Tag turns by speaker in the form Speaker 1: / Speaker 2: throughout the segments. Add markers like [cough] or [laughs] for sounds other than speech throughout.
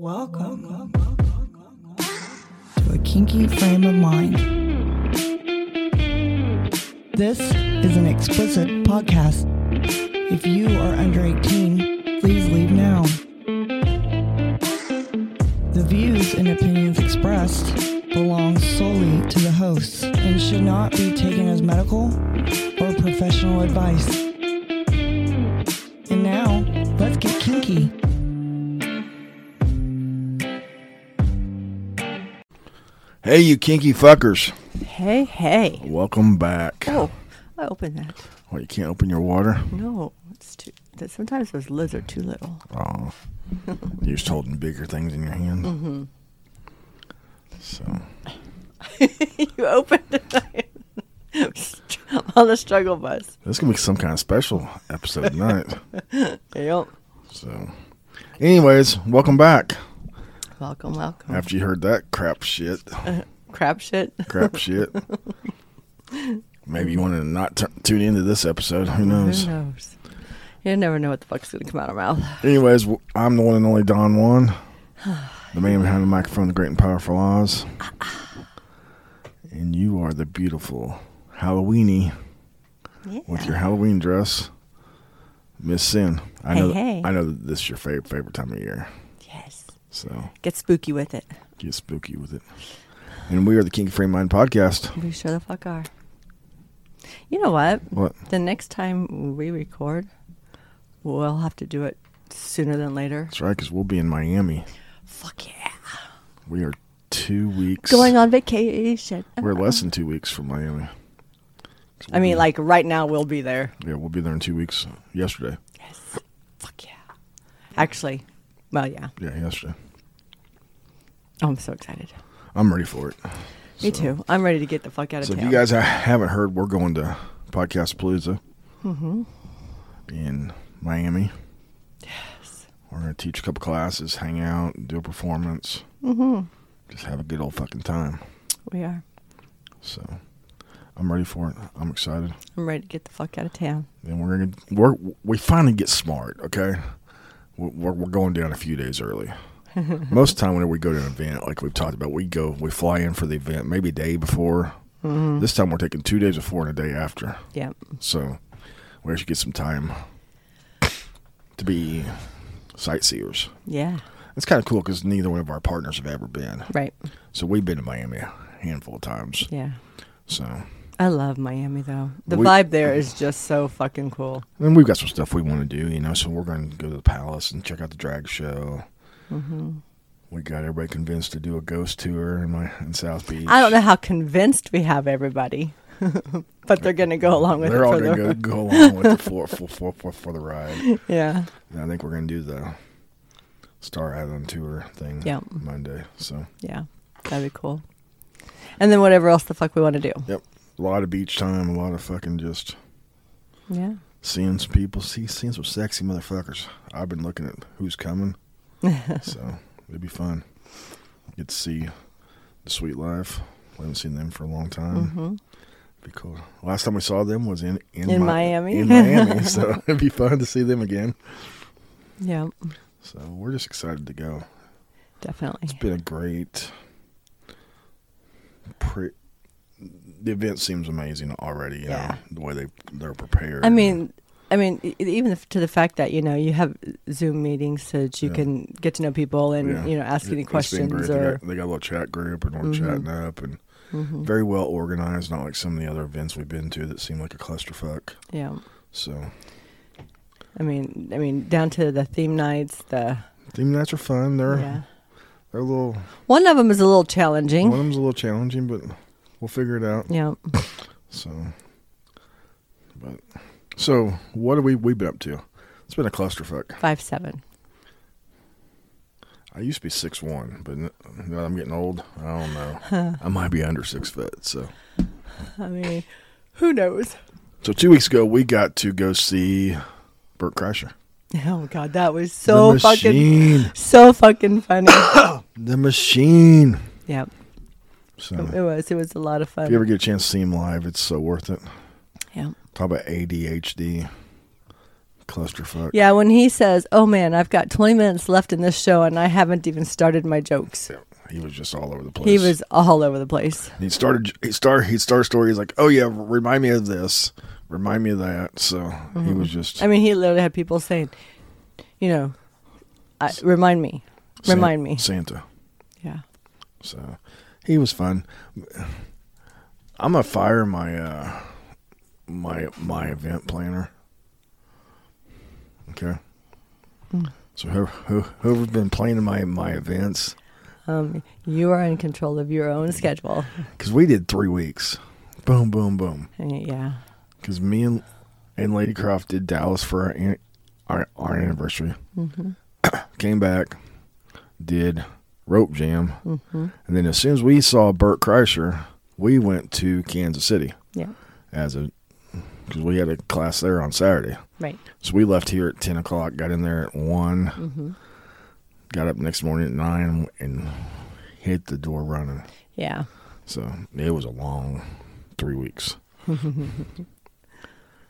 Speaker 1: Welcome to a kinky frame of mind. This is an explicit podcast. If you are under 18, please leave now. The views and opinions expressed belong solely to the hosts and should not be taken as medical or professional advice.
Speaker 2: Hey, you kinky fuckers.
Speaker 3: Hey, hey.
Speaker 2: Welcome back.
Speaker 3: Oh, I opened that.
Speaker 2: What, you can't open your water?
Speaker 3: No, it's too. that- Sometimes those lids are too little.
Speaker 2: Oh. You're just holding bigger things in your hand.
Speaker 3: Mm-hmm.
Speaker 2: So, [laughs]
Speaker 3: you opened it. On the struggle bus.
Speaker 2: this is going to be some kind of special episode tonight. [laughs]
Speaker 3: Yep.
Speaker 2: So, anyways, welcome back.
Speaker 3: Welcome, welcome.
Speaker 2: After you heard that crap shit, [laughs]
Speaker 3: Crap shit.
Speaker 2: crap shit. [laughs] Maybe you wanted to not t- tune into this episode. Who knows?
Speaker 3: Who knows? You never know what the fuck's gonna come out of our mouth. [sighs]
Speaker 2: Anyways, I'm the one and only Don Juan, [sighs] the man behind the microphone, the great and powerful Oz. [sighs] And you are the beautiful Halloweeny
Speaker 3: Yeah.
Speaker 2: with your Halloween dress, Miss Syn. I
Speaker 3: Hey,
Speaker 2: know.
Speaker 3: hey.
Speaker 2: I know that this is your favorite favorite time of year. So
Speaker 3: Get spooky with it.
Speaker 2: get spooky with it. And we are the King Frame Mind podcast.
Speaker 3: We sure the fuck are. You know what?
Speaker 2: What?
Speaker 3: The next time we record, we'll have to do it sooner than later.
Speaker 2: That's right, because we'll be in Miami.
Speaker 3: Fuck yeah.
Speaker 2: We are two weeks
Speaker 3: Going on vacation.
Speaker 2: We're less than two weeks from Miami.
Speaker 3: I
Speaker 2: we'll
Speaker 3: mean,
Speaker 2: be-
Speaker 3: like right now, we'll be there.
Speaker 2: yeah, we'll be there in two weeks. Yesterday,
Speaker 3: Yes. Fuck yeah. Actually, well, yeah.
Speaker 2: yeah, yesterday.
Speaker 3: Oh, I'm so excited.
Speaker 2: I'm ready for it.
Speaker 3: Me
Speaker 2: So-
Speaker 3: too. I'm ready to get the fuck out of town.
Speaker 2: So if
Speaker 3: town.
Speaker 2: you guys ha- haven't heard, we're going to Podcast Palooza
Speaker 3: Mm-hmm.
Speaker 2: in Miami. Yes. We're going to teach a couple classes, hang out, do a performance,
Speaker 3: Mm-hmm.
Speaker 2: just have a good old fucking time.
Speaker 3: We are.
Speaker 2: So I'm ready for it. I'm excited.
Speaker 3: I'm ready to get the fuck out of town.
Speaker 2: And we're gonna we're we finally get smart. Okay, we're we're going down a few days early. [laughs] Most of the time, whenever we go to an event, like we've talked about, we go we fly in for the event maybe a day before.
Speaker 3: Mm-hmm.
Speaker 2: This time we're taking two days before and a day after.
Speaker 3: Yeah.
Speaker 2: So we actually get some time to be sightseers.
Speaker 3: Yeah.
Speaker 2: It's kind of cool because neither one of our partners have ever been.
Speaker 3: Right.
Speaker 2: So we've been to Miami a handful of times.
Speaker 3: Yeah.
Speaker 2: So
Speaker 3: I love Miami though. The
Speaker 2: We-
Speaker 3: vibe there is just so fucking cool.
Speaker 2: and we've got some stuff we want to do, you know. So we're going to go to the palace and check out the drag show.
Speaker 3: hmm
Speaker 2: We got everybody convinced to do a ghost tour in my in South Beach.
Speaker 3: I don't know how convinced we have everybody, [laughs] but they're gonna go along with it.
Speaker 2: They're
Speaker 3: all
Speaker 2: going to go, go along with it for, for, [laughs] for, for, for the ride.
Speaker 3: yeah.
Speaker 2: And I think we're going to do the Star Island tour thing
Speaker 3: Yeah.
Speaker 2: Monday. So
Speaker 3: Yeah. That'd be cool. And then whatever else the fuck we want to do.
Speaker 2: Yep. A lot of beach time, a lot of fucking just
Speaker 3: Yeah.
Speaker 2: seeing some people, see seeing some sexy motherfuckers. I've been looking at who's coming, [laughs] so it'd be fun. Get to see the Sweet Life. We haven't seen them for a long time.
Speaker 3: hmm
Speaker 2: Be cool. Last time we saw them was in in,
Speaker 3: In
Speaker 2: Mi-
Speaker 3: Miami.
Speaker 2: In Miami, [laughs] so it'd be fun to see them again.
Speaker 3: Yeah.
Speaker 2: So we're just excited to go.
Speaker 3: Definitely.
Speaker 2: It's been a great. Pre- the event seems amazing already. You
Speaker 3: Yeah.
Speaker 2: know, the way they they're prepared.
Speaker 3: I mean, I mean, even if- to the fact that you know you have Zoom meetings so that you
Speaker 2: Yeah.
Speaker 3: can get to know people and
Speaker 2: Yeah.
Speaker 3: you know ask
Speaker 2: It-
Speaker 3: any questions
Speaker 2: great. They
Speaker 3: or.
Speaker 2: got, they got a little chat group and we're
Speaker 3: Mhm.
Speaker 2: chatting up and
Speaker 3: Mhm.
Speaker 2: very well organized. Not like some of the other events we've been to that seem like a clusterfuck.
Speaker 3: Yeah,
Speaker 2: So
Speaker 3: I mean, I mean, down to the theme nights. The
Speaker 2: theme nights are fun. They're
Speaker 3: yeah,
Speaker 2: they're a little.
Speaker 3: one of them is a little challenging.
Speaker 2: One of them's a little challenging, but we'll figure it out.
Speaker 3: Yeah,
Speaker 2: So, but so what have we we been up to? It's been a clusterfuck.
Speaker 3: five seven.
Speaker 2: I used to be six one, but now I'm getting old. I don't know. [laughs] I might be under six foot. So,
Speaker 3: I mean, who knows?
Speaker 2: so two weeks ago we got to go see Bert Kreischer.
Speaker 3: Oh god, that was so fucking so fucking funny. [coughs]
Speaker 2: the machine.
Speaker 3: yeah,
Speaker 2: So,
Speaker 3: it was. It was a lot of fun.
Speaker 2: if you ever get a chance to see him live, it's so worth it.
Speaker 3: yeah,
Speaker 2: Talk about ADHD. clusterfuck.
Speaker 3: Yeah, when he says, "Oh man, I've got 20 minutes left in this show and I haven't even started my jokes."
Speaker 2: Yeah, He was just all over the place.
Speaker 3: He was all over the place.
Speaker 2: He started. He start a story. He's like, "Oh yeah, remind me of this. Remind me of that." So he was just.
Speaker 3: Mm-hmm. I mean, he literally had people saying, you know, I, remind me,
Speaker 2: San-
Speaker 3: remind me.
Speaker 2: Santa.
Speaker 3: Yeah.
Speaker 2: So he was fun. I'm gonna fire my uh my my event planner. Okay.
Speaker 3: Hmm.
Speaker 2: So who, who, whoever's been planning my my events,
Speaker 3: Um, you are in control of your own schedule. [laughs]
Speaker 2: because we did three weeks, boom, boom, boom.
Speaker 3: Yeah.
Speaker 2: Because me and and Lady Croft did Dallas for our our, our anniversary.
Speaker 3: Mm-hmm. [coughs]
Speaker 2: Came back, did Rope Jam, mm-hmm. and then as soon as we saw Bert Kreischer, we went to Kansas City
Speaker 3: Yeah.
Speaker 2: as a because we had a class there on Saturday.
Speaker 3: Right.
Speaker 2: So we left here at ten o'clock, got in there at one, mm-hmm. got up next morning at nine, and hit the door running.
Speaker 3: Yeah.
Speaker 2: So it was a long three weeks. [laughs]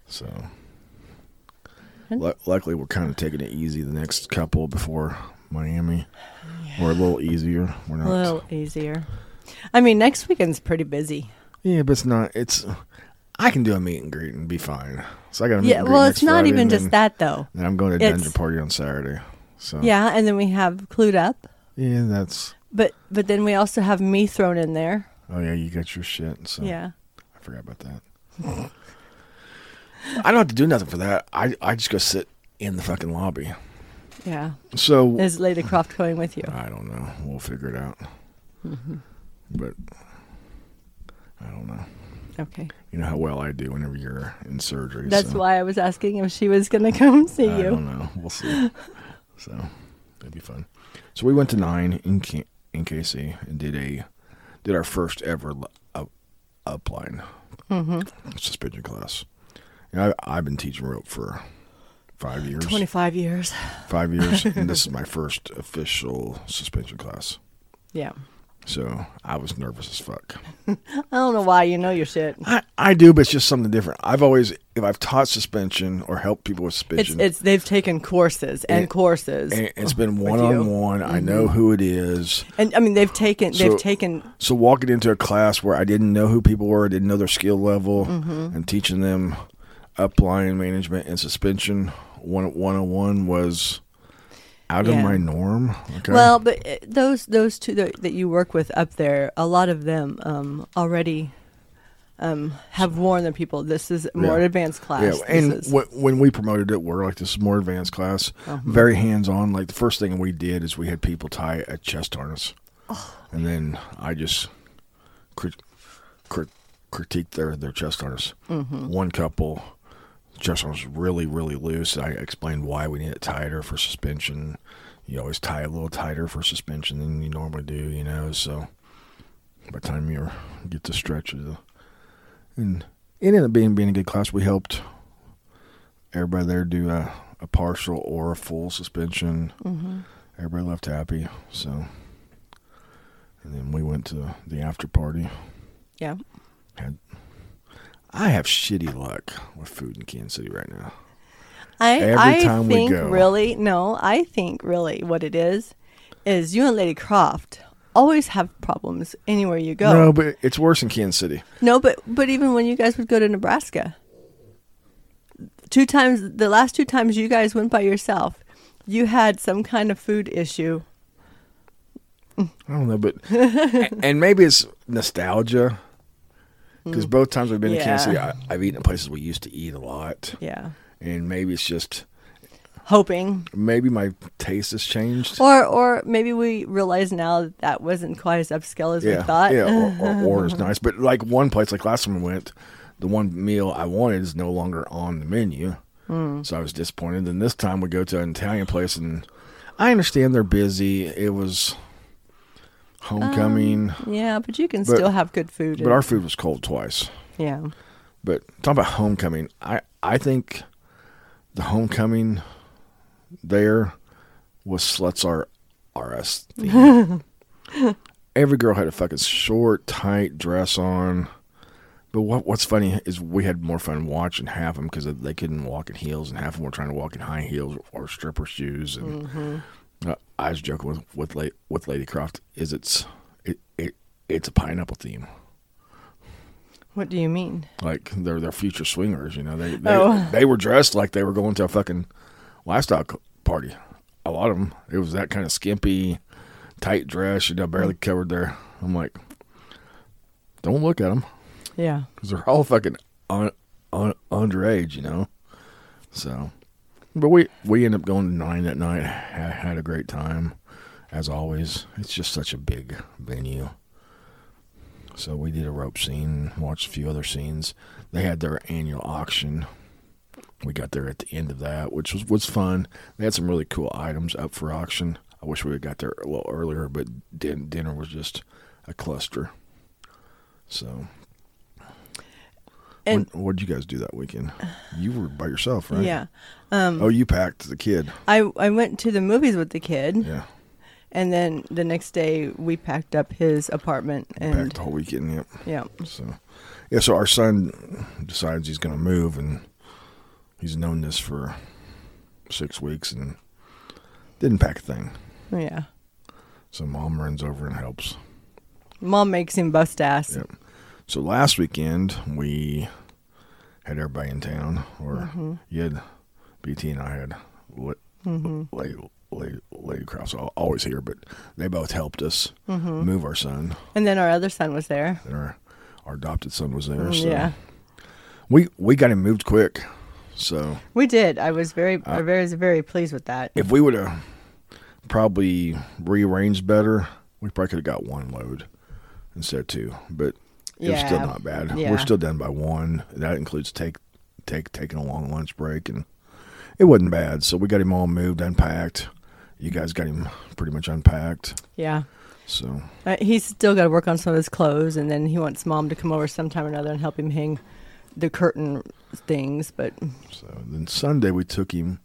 Speaker 2: so lu- luckily, we're kind of taking it easy the next couple before Miami. We're a little easier. We're
Speaker 3: A little easier. I mean, next weekend's pretty busy.
Speaker 2: yeah, but it's not. It's. I can do a meet and greet and be fine. So I got meet
Speaker 3: Yeah.
Speaker 2: and
Speaker 3: Well, it's not
Speaker 2: Friday,
Speaker 3: even
Speaker 2: and
Speaker 3: just
Speaker 2: then-
Speaker 3: that though.
Speaker 2: Then I'm going to
Speaker 3: It's-
Speaker 2: dungeon party on Saturday. So
Speaker 3: Yeah, and then we have clued up,
Speaker 2: yeah, that's.
Speaker 3: but but then we also have me thrown in there.
Speaker 2: Oh yeah, you got your shit. So
Speaker 3: Yeah.
Speaker 2: I forgot about that. [laughs] I don't have to do nothing for that. I I just go sit in the fucking lobby.
Speaker 3: Yeah.
Speaker 2: So
Speaker 3: Is Lady Croft going with you?
Speaker 2: I don't know. We'll figure it out. But I don't know.
Speaker 3: Okay.
Speaker 2: You know how well I do whenever you're in surgery.
Speaker 3: That's
Speaker 2: so
Speaker 3: why I was asking if she was going to come see
Speaker 2: I
Speaker 3: you.
Speaker 2: I don't know. We'll see. so it'd be fun. So we went to nine in K- in KC and did a did our first ever up, upline
Speaker 3: Mm-hmm.
Speaker 2: suspension class. You know, I, I've been teaching rope for five years.
Speaker 3: 25 years.
Speaker 2: Five years, and this is [laughs] my first official suspension class.
Speaker 3: Yeah.
Speaker 2: So I was nervous as fuck. [laughs]
Speaker 3: I don't know why you know your shit.
Speaker 2: I, I do, but it's just something different. I've always, if I've taught suspension or helped people with
Speaker 3: It's
Speaker 2: suspension,
Speaker 3: it's they've taken courses and,
Speaker 2: And-
Speaker 3: courses.
Speaker 2: and it's been one on one. I know who it is.
Speaker 3: And I mean they've taken
Speaker 2: So-
Speaker 3: they've taken
Speaker 2: So walking into a class where I didn't know who people were, didn't know their skill level,
Speaker 3: Mm-hmm.
Speaker 2: and teaching them upline management and suspension one one on one was out
Speaker 3: Yeah.
Speaker 2: of my norm. Okay.
Speaker 3: Well, but uh, those those two that, that you work with up there, a lot of them um, already um, have warned the people this is more
Speaker 2: Yeah.
Speaker 3: advanced class.
Speaker 2: Yeah, and
Speaker 3: is-
Speaker 2: wh- when we promoted it, we're like this is more advanced class,
Speaker 3: Uh-huh.
Speaker 2: very hands on. Like the first thing we did is we had people tie a chest harness,
Speaker 3: Oh.
Speaker 2: and then I just crit- crit- critiqued their their chest harness.
Speaker 3: Mm-hmm.
Speaker 2: One couple harness was really really loose. I explained why we need it tighter for suspension. You always tie a little tighter for suspension than you normally do, you know. So by the time you get to stretch it, and it ended up being being a good class. We helped everybody there do a, a partial or a full suspension.
Speaker 3: Mhm.
Speaker 2: Everybody left happy. So, and then we went to the after party.
Speaker 3: yeah.
Speaker 2: Had I have shitty luck with food in Kansas City right now.
Speaker 3: I
Speaker 2: Every
Speaker 3: I
Speaker 2: time we
Speaker 3: think
Speaker 2: go.
Speaker 3: really no, I think really what it is is you and Lady Croft always have problems anywhere you go.
Speaker 2: No, but it's worse in Kansas City.
Speaker 3: No, but but even when you guys would go to Nebraska, two times the last two times you guys went by yourself, you had some kind of food issue.
Speaker 2: I don't know, but [laughs] and maybe it's nostalgia because both times we've been to Kansas City, I, I've eaten at places we used to eat a lot,
Speaker 3: Yeah,
Speaker 2: and maybe it's just
Speaker 3: hoping,
Speaker 2: maybe my taste has changed.
Speaker 3: or or maybe we realize now that that wasn't quite as upscale as
Speaker 2: yeah,
Speaker 3: we thought.
Speaker 2: yeah, or, or, [laughs] or it's nice, but like one place, like last time we went, the one meal I wanted is no longer on the menu,
Speaker 3: Hmm.
Speaker 2: so I was disappointed. Then this time we go to an Italian place, and I understand they're busy. It was homecoming, um,
Speaker 3: yeah, but you can
Speaker 2: But-
Speaker 3: still have good food.
Speaker 2: but our food was cold twice.
Speaker 3: yeah,
Speaker 2: But talk about homecoming, I I think the homecoming there was sluts are RS [laughs] theme. Every girl had a fucking short, tight dress on. But what what's funny is we had more fun watching half of them because they couldn't walk in heels, and half of them were trying to walk in high heels or stripper shoes. And mm-hmm. Uh, I was joking with with, La- with Lady Croft is it's it, it it's a pineapple theme.
Speaker 3: What do you mean?
Speaker 2: Like they're they're future swingers, you know. They they,
Speaker 3: Oh.
Speaker 2: they were dressed like they were going to a fucking lifestyle party. A lot of them, it was that kind of skimpy, tight dress, you know, barely covered their. I'm like, don't look at them
Speaker 3: Yeah.
Speaker 2: because they're all fucking un, un, underage, you know. So, but we we ended up going to nine that night. Had, had a great time, as always. It's just such a big venue. So we did a rope scene, watched a few other scenes. They had their annual auction. We got there at the end of that, which was was fun. They had some really cool items up for auction. I wish we had got there a little earlier, but din- dinner was just a cluster. So
Speaker 3: And
Speaker 2: what did you guys do that weekend? You were by yourself, right?
Speaker 3: yeah, um,
Speaker 2: Oh, you packed the kid.
Speaker 3: I I went to the movies with the kid,
Speaker 2: Yeah.
Speaker 3: and then the next day we packed up his apartment and
Speaker 2: packed the whole weekend. Yep.
Speaker 3: yeah,
Speaker 2: So, yeah. So our son decides he's going to move, and he's known this for six weeks and didn't pack a thing.
Speaker 3: yeah.
Speaker 2: So mom runs over and helps.
Speaker 3: Mom makes him bust ass.
Speaker 2: Yep. So last weekend we had everybody in town, or
Speaker 3: Mm-hmm.
Speaker 2: you had BT and I had La- Lady, Lady, Lady Croft's always here, but they both helped us
Speaker 3: Mm-hmm.
Speaker 2: move our son.
Speaker 3: And then our other son was there.
Speaker 2: And our our adopted son was there.
Speaker 3: Mm,
Speaker 2: So
Speaker 3: Yeah,
Speaker 2: we we got him moved quick. So
Speaker 3: we did. I was very,
Speaker 2: Uh,
Speaker 3: I very, very pleased with that.
Speaker 2: if we would have probably rearranged better, we probably could have got one load instead of two. But it was still not bad.
Speaker 3: Yeah.
Speaker 2: We're still done by one. That includes take take taking a long lunch break, and it wasn't bad. So we got him all moved, unpacked. You guys got him pretty much unpacked.
Speaker 3: Yeah.
Speaker 2: So
Speaker 3: Uh, he's still got to work on some of his clothes, and then he wants mom to come over sometime or another and help him hang the curtain things. But
Speaker 2: so then Sunday we took him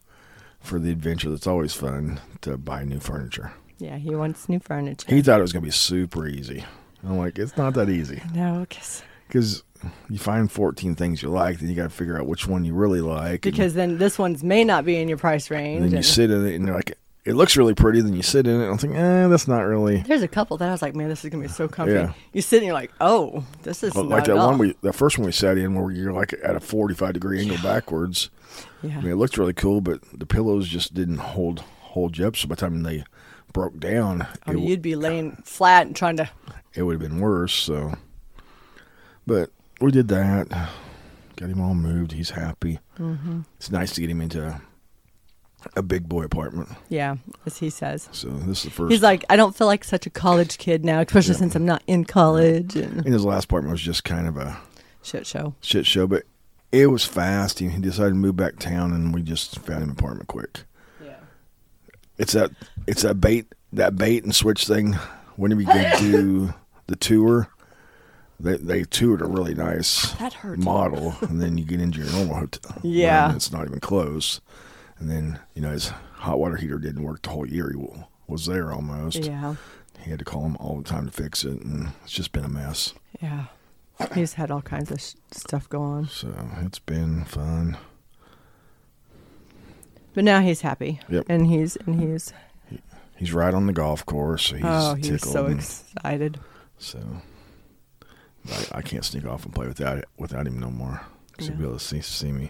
Speaker 2: for the adventure. That's always fun to buy new furniture.
Speaker 3: yeah, he wants new furniture.
Speaker 2: He thought it was gonna be super easy. I'm like, it's not that easy.
Speaker 3: No, because
Speaker 2: because you find 14 things you like, then you got to figure out which one you really like.
Speaker 3: because then this one's may not be in your price range.
Speaker 2: and then you
Speaker 3: and-
Speaker 2: sit in it and you're like, it looks really pretty. Then you sit in it and I'm thinking, eh, that's not really.
Speaker 3: There's a couple that I was like, man, this is gonna be so comfy.
Speaker 2: Yeah.
Speaker 3: You sit and you're like, oh, this is not
Speaker 2: like
Speaker 3: at
Speaker 2: that one, we that first one we sat in where you're like at a 45 degree angle backwards.
Speaker 3: yeah.
Speaker 2: I mean, it looked really cool, but the pillows just didn't hold hold you up. So by the time they broke down,
Speaker 3: Oh,
Speaker 2: it,
Speaker 3: you'd be laying flat and trying to.
Speaker 2: It would have been worse. So, but we did that. Got him all moved. He's happy.
Speaker 3: Mm-hmm.
Speaker 2: It's nice to get him into a, big boy apartment.
Speaker 3: Yeah, as he says.
Speaker 2: So this is the first.
Speaker 3: He's like, I don't feel like such a college kid now, especially
Speaker 2: Yeah.
Speaker 3: since I'm not in college and
Speaker 2: and his last apartment was just kind of a
Speaker 3: shit show.
Speaker 2: shit show, but it was fast. He, he decided to move back town, and we just found him an apartment quick.
Speaker 3: Yeah.
Speaker 2: It's that it's that bait that bait and switch thing. Whenever you go [laughs] do the tour, they they toured a really nice model, and then you get into your normal hotel. [laughs]
Speaker 3: Yeah.
Speaker 2: and it's not even close. And then you know his hot water heater didn't work the whole year. He was there almost.
Speaker 3: Yeah.
Speaker 2: He had to call him all the time to fix it, and it's just been a mess.
Speaker 3: Yeah. He's had all kinds of sh- stuff go on.
Speaker 2: So it's been fun.
Speaker 3: But now he's happy.
Speaker 2: Yep.
Speaker 3: And he's and he's
Speaker 2: He's right on the golf course. So he's
Speaker 3: oh, he's
Speaker 2: tickled.
Speaker 3: so excited.
Speaker 2: So I, I can't sneak off and play without it, without him no more. Because he'll be able to see, see me.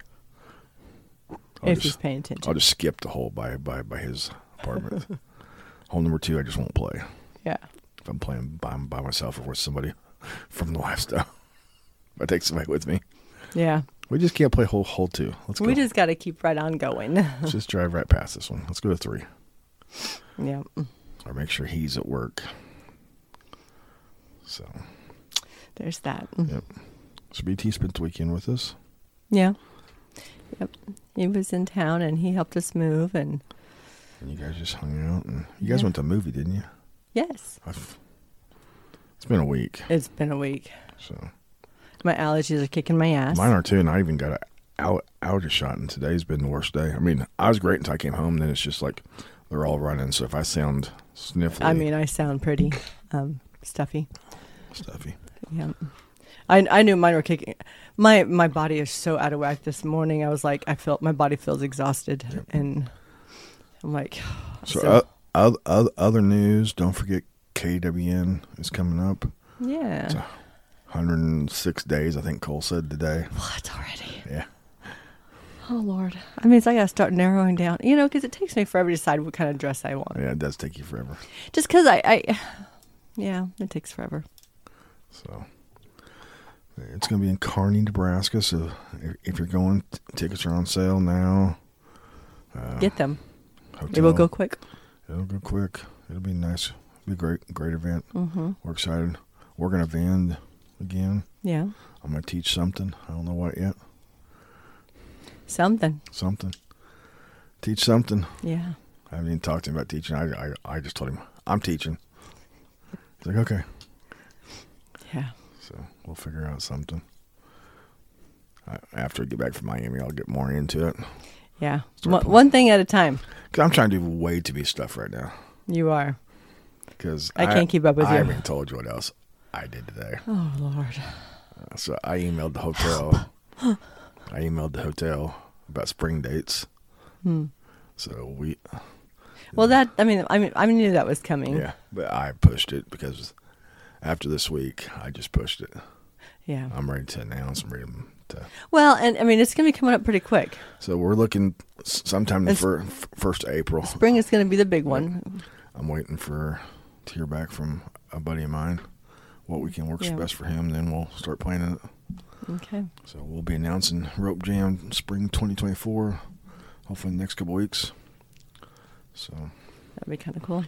Speaker 2: I'll
Speaker 3: if he's paying attention.
Speaker 2: I'll just skip the hole by by by his apartment. [laughs] hole number two, I just won't play.
Speaker 3: yeah.
Speaker 2: If I'm playing by by myself or with somebody [laughs] from the lifestyle, if I take somebody with me,
Speaker 3: Yeah.
Speaker 2: we just can't play hole hole two. Let's go.
Speaker 3: We just got to keep right on going. [laughs]
Speaker 2: Let's just drive right past this one. Let's go to three.
Speaker 3: yeah.
Speaker 2: or make sure he's at work. So,
Speaker 3: There's that.
Speaker 2: yep. So BT spent the weekend with us.
Speaker 3: Yeah. Yep. He was in town and he helped us move and
Speaker 2: And you guys just hung out, and you guys
Speaker 3: Yeah.
Speaker 2: went to a movie, didn't you?
Speaker 3: yes.
Speaker 2: I've, it's been a week,
Speaker 3: It's been a week.
Speaker 2: so
Speaker 3: My allergies are kicking my ass.
Speaker 2: mine are too. And I even got a out outage shot, and today's been the worst day. I mean, I was great until I came home. Then it's just like they're all running. So if I sound sniffly,
Speaker 3: I mean, I sound pretty um, stuffy.
Speaker 2: stuffy.
Speaker 3: Yeah. I I knew mine were kicking. My my body is so out of whack this morning. I was like, I felt my body feels exhausted, and I'm like, [sighs]
Speaker 2: So,
Speaker 3: so,
Speaker 2: uh, oth- oth- other news. Don't forget KWN is coming up.
Speaker 3: yeah.
Speaker 2: So- 106 days, I think Cole said today.
Speaker 3: What already?
Speaker 2: Yeah.
Speaker 3: Oh Lord! I mean, so I gotta start narrowing down. You know, because it takes me forever to decide what kind of dress I want.
Speaker 2: Yeah, it does take you forever.
Speaker 3: Just because I, I, yeah, it takes forever.
Speaker 2: So it's going to be in Kearney, Nebraska. So if, you're going, t- tickets are on sale now. Uh,
Speaker 3: Get them.
Speaker 2: hotel,
Speaker 3: It will go quick.
Speaker 2: It'll go quick. It'll be nice. It'll be a great, great event.
Speaker 3: Mm-hmm.
Speaker 2: We're excited. We're going to vend again.
Speaker 3: Yeah,
Speaker 2: I'm going to teach something. I don't know what yet.
Speaker 3: something.
Speaker 2: Something. Teach something.
Speaker 3: Yeah.
Speaker 2: I haven't even talked to him about teaching. I, I, I just told him I'm teaching. He's like, okay.
Speaker 3: Yeah.
Speaker 2: So we'll figure out something. I, after I get back from Miami, I'll get more into it.
Speaker 3: Yeah. One, one thing at a time.
Speaker 2: Cause I'm trying to do way too many stuff right now.
Speaker 3: You are.
Speaker 2: Because
Speaker 3: I can't keep up with
Speaker 2: I
Speaker 3: you.
Speaker 2: I haven't even told you what else I did today.
Speaker 3: Oh Lord.
Speaker 2: Uh, So I emailed the hotel. [gasps] I emailed the hotel about spring dates.
Speaker 3: Hmm.
Speaker 2: So we,
Speaker 3: Well, that I mean, I mean, I knew that was coming.
Speaker 2: yeah, but I pushed it because after this week, I just pushed it.
Speaker 3: Yeah.
Speaker 2: I'm ready to announce. I'm ready to.
Speaker 3: Well, and I mean, it's gonna be coming up pretty quick.
Speaker 2: So we're looking sometime in the
Speaker 3: It's-
Speaker 2: fir- f- first April.
Speaker 3: Spring is gonna be the big one.
Speaker 2: I'm waiting for to hear back from a buddy of mine what weekend works
Speaker 3: Yeah.
Speaker 2: best for him. Then we'll start planning it.
Speaker 3: Okay.
Speaker 2: So we'll be announcing Rope Jam Spring 2024, hopefully in the next couple weeks. So
Speaker 3: That'd be kind of cool.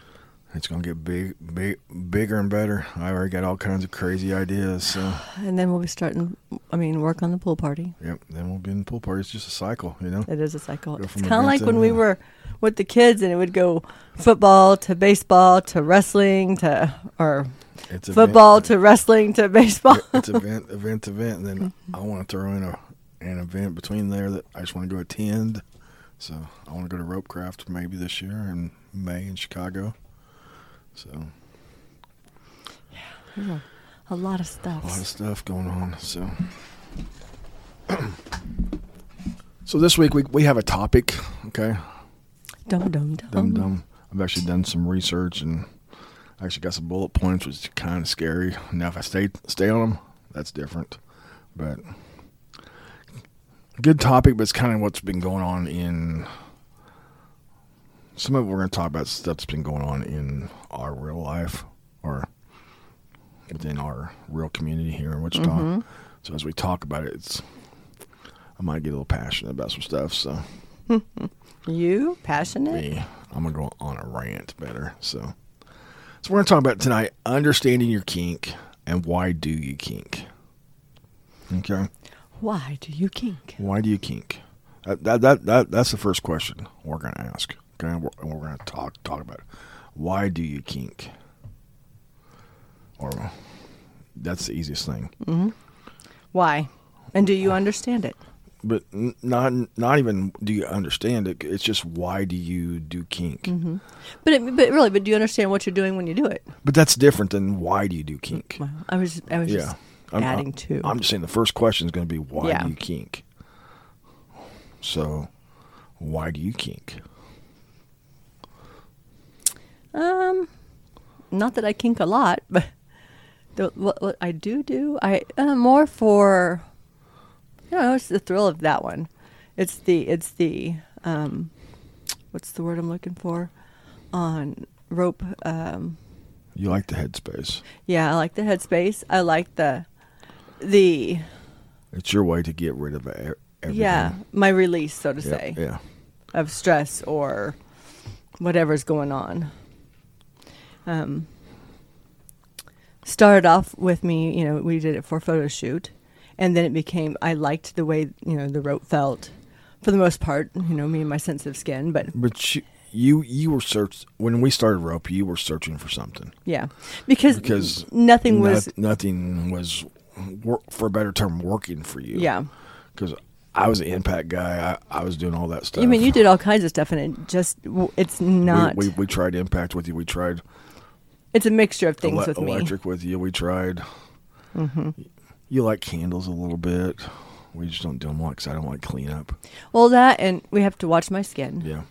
Speaker 2: it's gonna get big, big, bigger and better. I already got all kinds of crazy ideas. So [sighs]
Speaker 3: And then we'll be starting. I mean, work on the pool party.
Speaker 2: yep, then we'll be in the pool party. It's just a cycle, you know.
Speaker 3: It is a cycle.
Speaker 2: Go
Speaker 3: It's kind of like when we were with the kids, and it would go football to baseball to wrestling to or
Speaker 2: It's
Speaker 3: football
Speaker 2: event,
Speaker 3: to wrestling to baseball.
Speaker 2: It's event, [laughs] event, event, and then. I want to throw in a an event between there that I just want to go attend. So I want to go to Ropecraft maybe this year in May in Chicago. So
Speaker 3: There's a, a lot of stuff.
Speaker 2: a lot of stuff going on. So, so this week we we have a topic. Okay,
Speaker 3: Dum dum dum.
Speaker 2: dum dum. I've actually done some research and I actually got some bullet points, which is kind of scary. Now, if I stay stay on them, that's different. But good topic, but it's kind of what's been going on in. Some of what we're going to talk about stuff that's been going on in our real life or within our real community here in Wichita.
Speaker 3: Mhm.
Speaker 2: So as we talk about it, it's I might get a little passionate about some stuff. So [laughs]
Speaker 3: You passionate?
Speaker 2: me, I'm gonna go on a rant better. So, so we're gonna talk about tonight understanding your kink and why do you kink. Okay,
Speaker 3: Why do you kink?
Speaker 2: why do you kink? That that that, that that's the first question we're gonna ask. Okay, and we're, and we're gonna talk talk about it. why do you kink, or that's the easiest thing.
Speaker 3: hmm Why? And do you understand it?
Speaker 2: But not not even do you understand it? It's just why do you do kink?
Speaker 3: hmm But it, but really, but do you understand what you're doing when you do it?
Speaker 2: But that's different than why do you do kink?
Speaker 3: Well, I was I was
Speaker 2: Yeah.
Speaker 3: just
Speaker 2: I'm,
Speaker 3: adding to.
Speaker 2: I'm just saying the first question is going to be why
Speaker 3: Yeah.
Speaker 2: do you kink? So, why do you kink?
Speaker 3: Um, not that I kink a lot, but the, what, what I do do, I uh, more for, you know, it's the thrill of that one. It's the it's the um, what's the word I'm looking for, on rope. Um,
Speaker 2: You like the headspace.
Speaker 3: yeah, I like the headspace. I like the the
Speaker 2: It's your way to get rid of everything.
Speaker 3: yeah my release, so to say.
Speaker 2: Yeah.
Speaker 3: of stress or whatever's going on. Um, started off with me, you know, we did it for a photo shoot, and then it became I liked the way you know the rope felt, for the most part. You know, me and my sensitive skin, but
Speaker 2: But you, you you were search when we started rope. You were searching for something
Speaker 3: yeah, because
Speaker 2: because
Speaker 3: nothing was
Speaker 2: noth- nothing was wor- for a better term working for you.
Speaker 3: yeah.
Speaker 2: Because I was an impact guy. I, I was doing all that stuff.
Speaker 3: I mean, you did all kinds of stuff, and it just it's not.
Speaker 2: We, we, tried impact with you. We tried
Speaker 3: it's a mixture of things
Speaker 2: ele-
Speaker 3: with me.
Speaker 2: electric with you. We tried.
Speaker 3: hmm
Speaker 2: You like candles a little bit. We just don't do them a lot because I don't like cleanup.
Speaker 3: Well, that and we have to watch my skin.
Speaker 2: Yeah,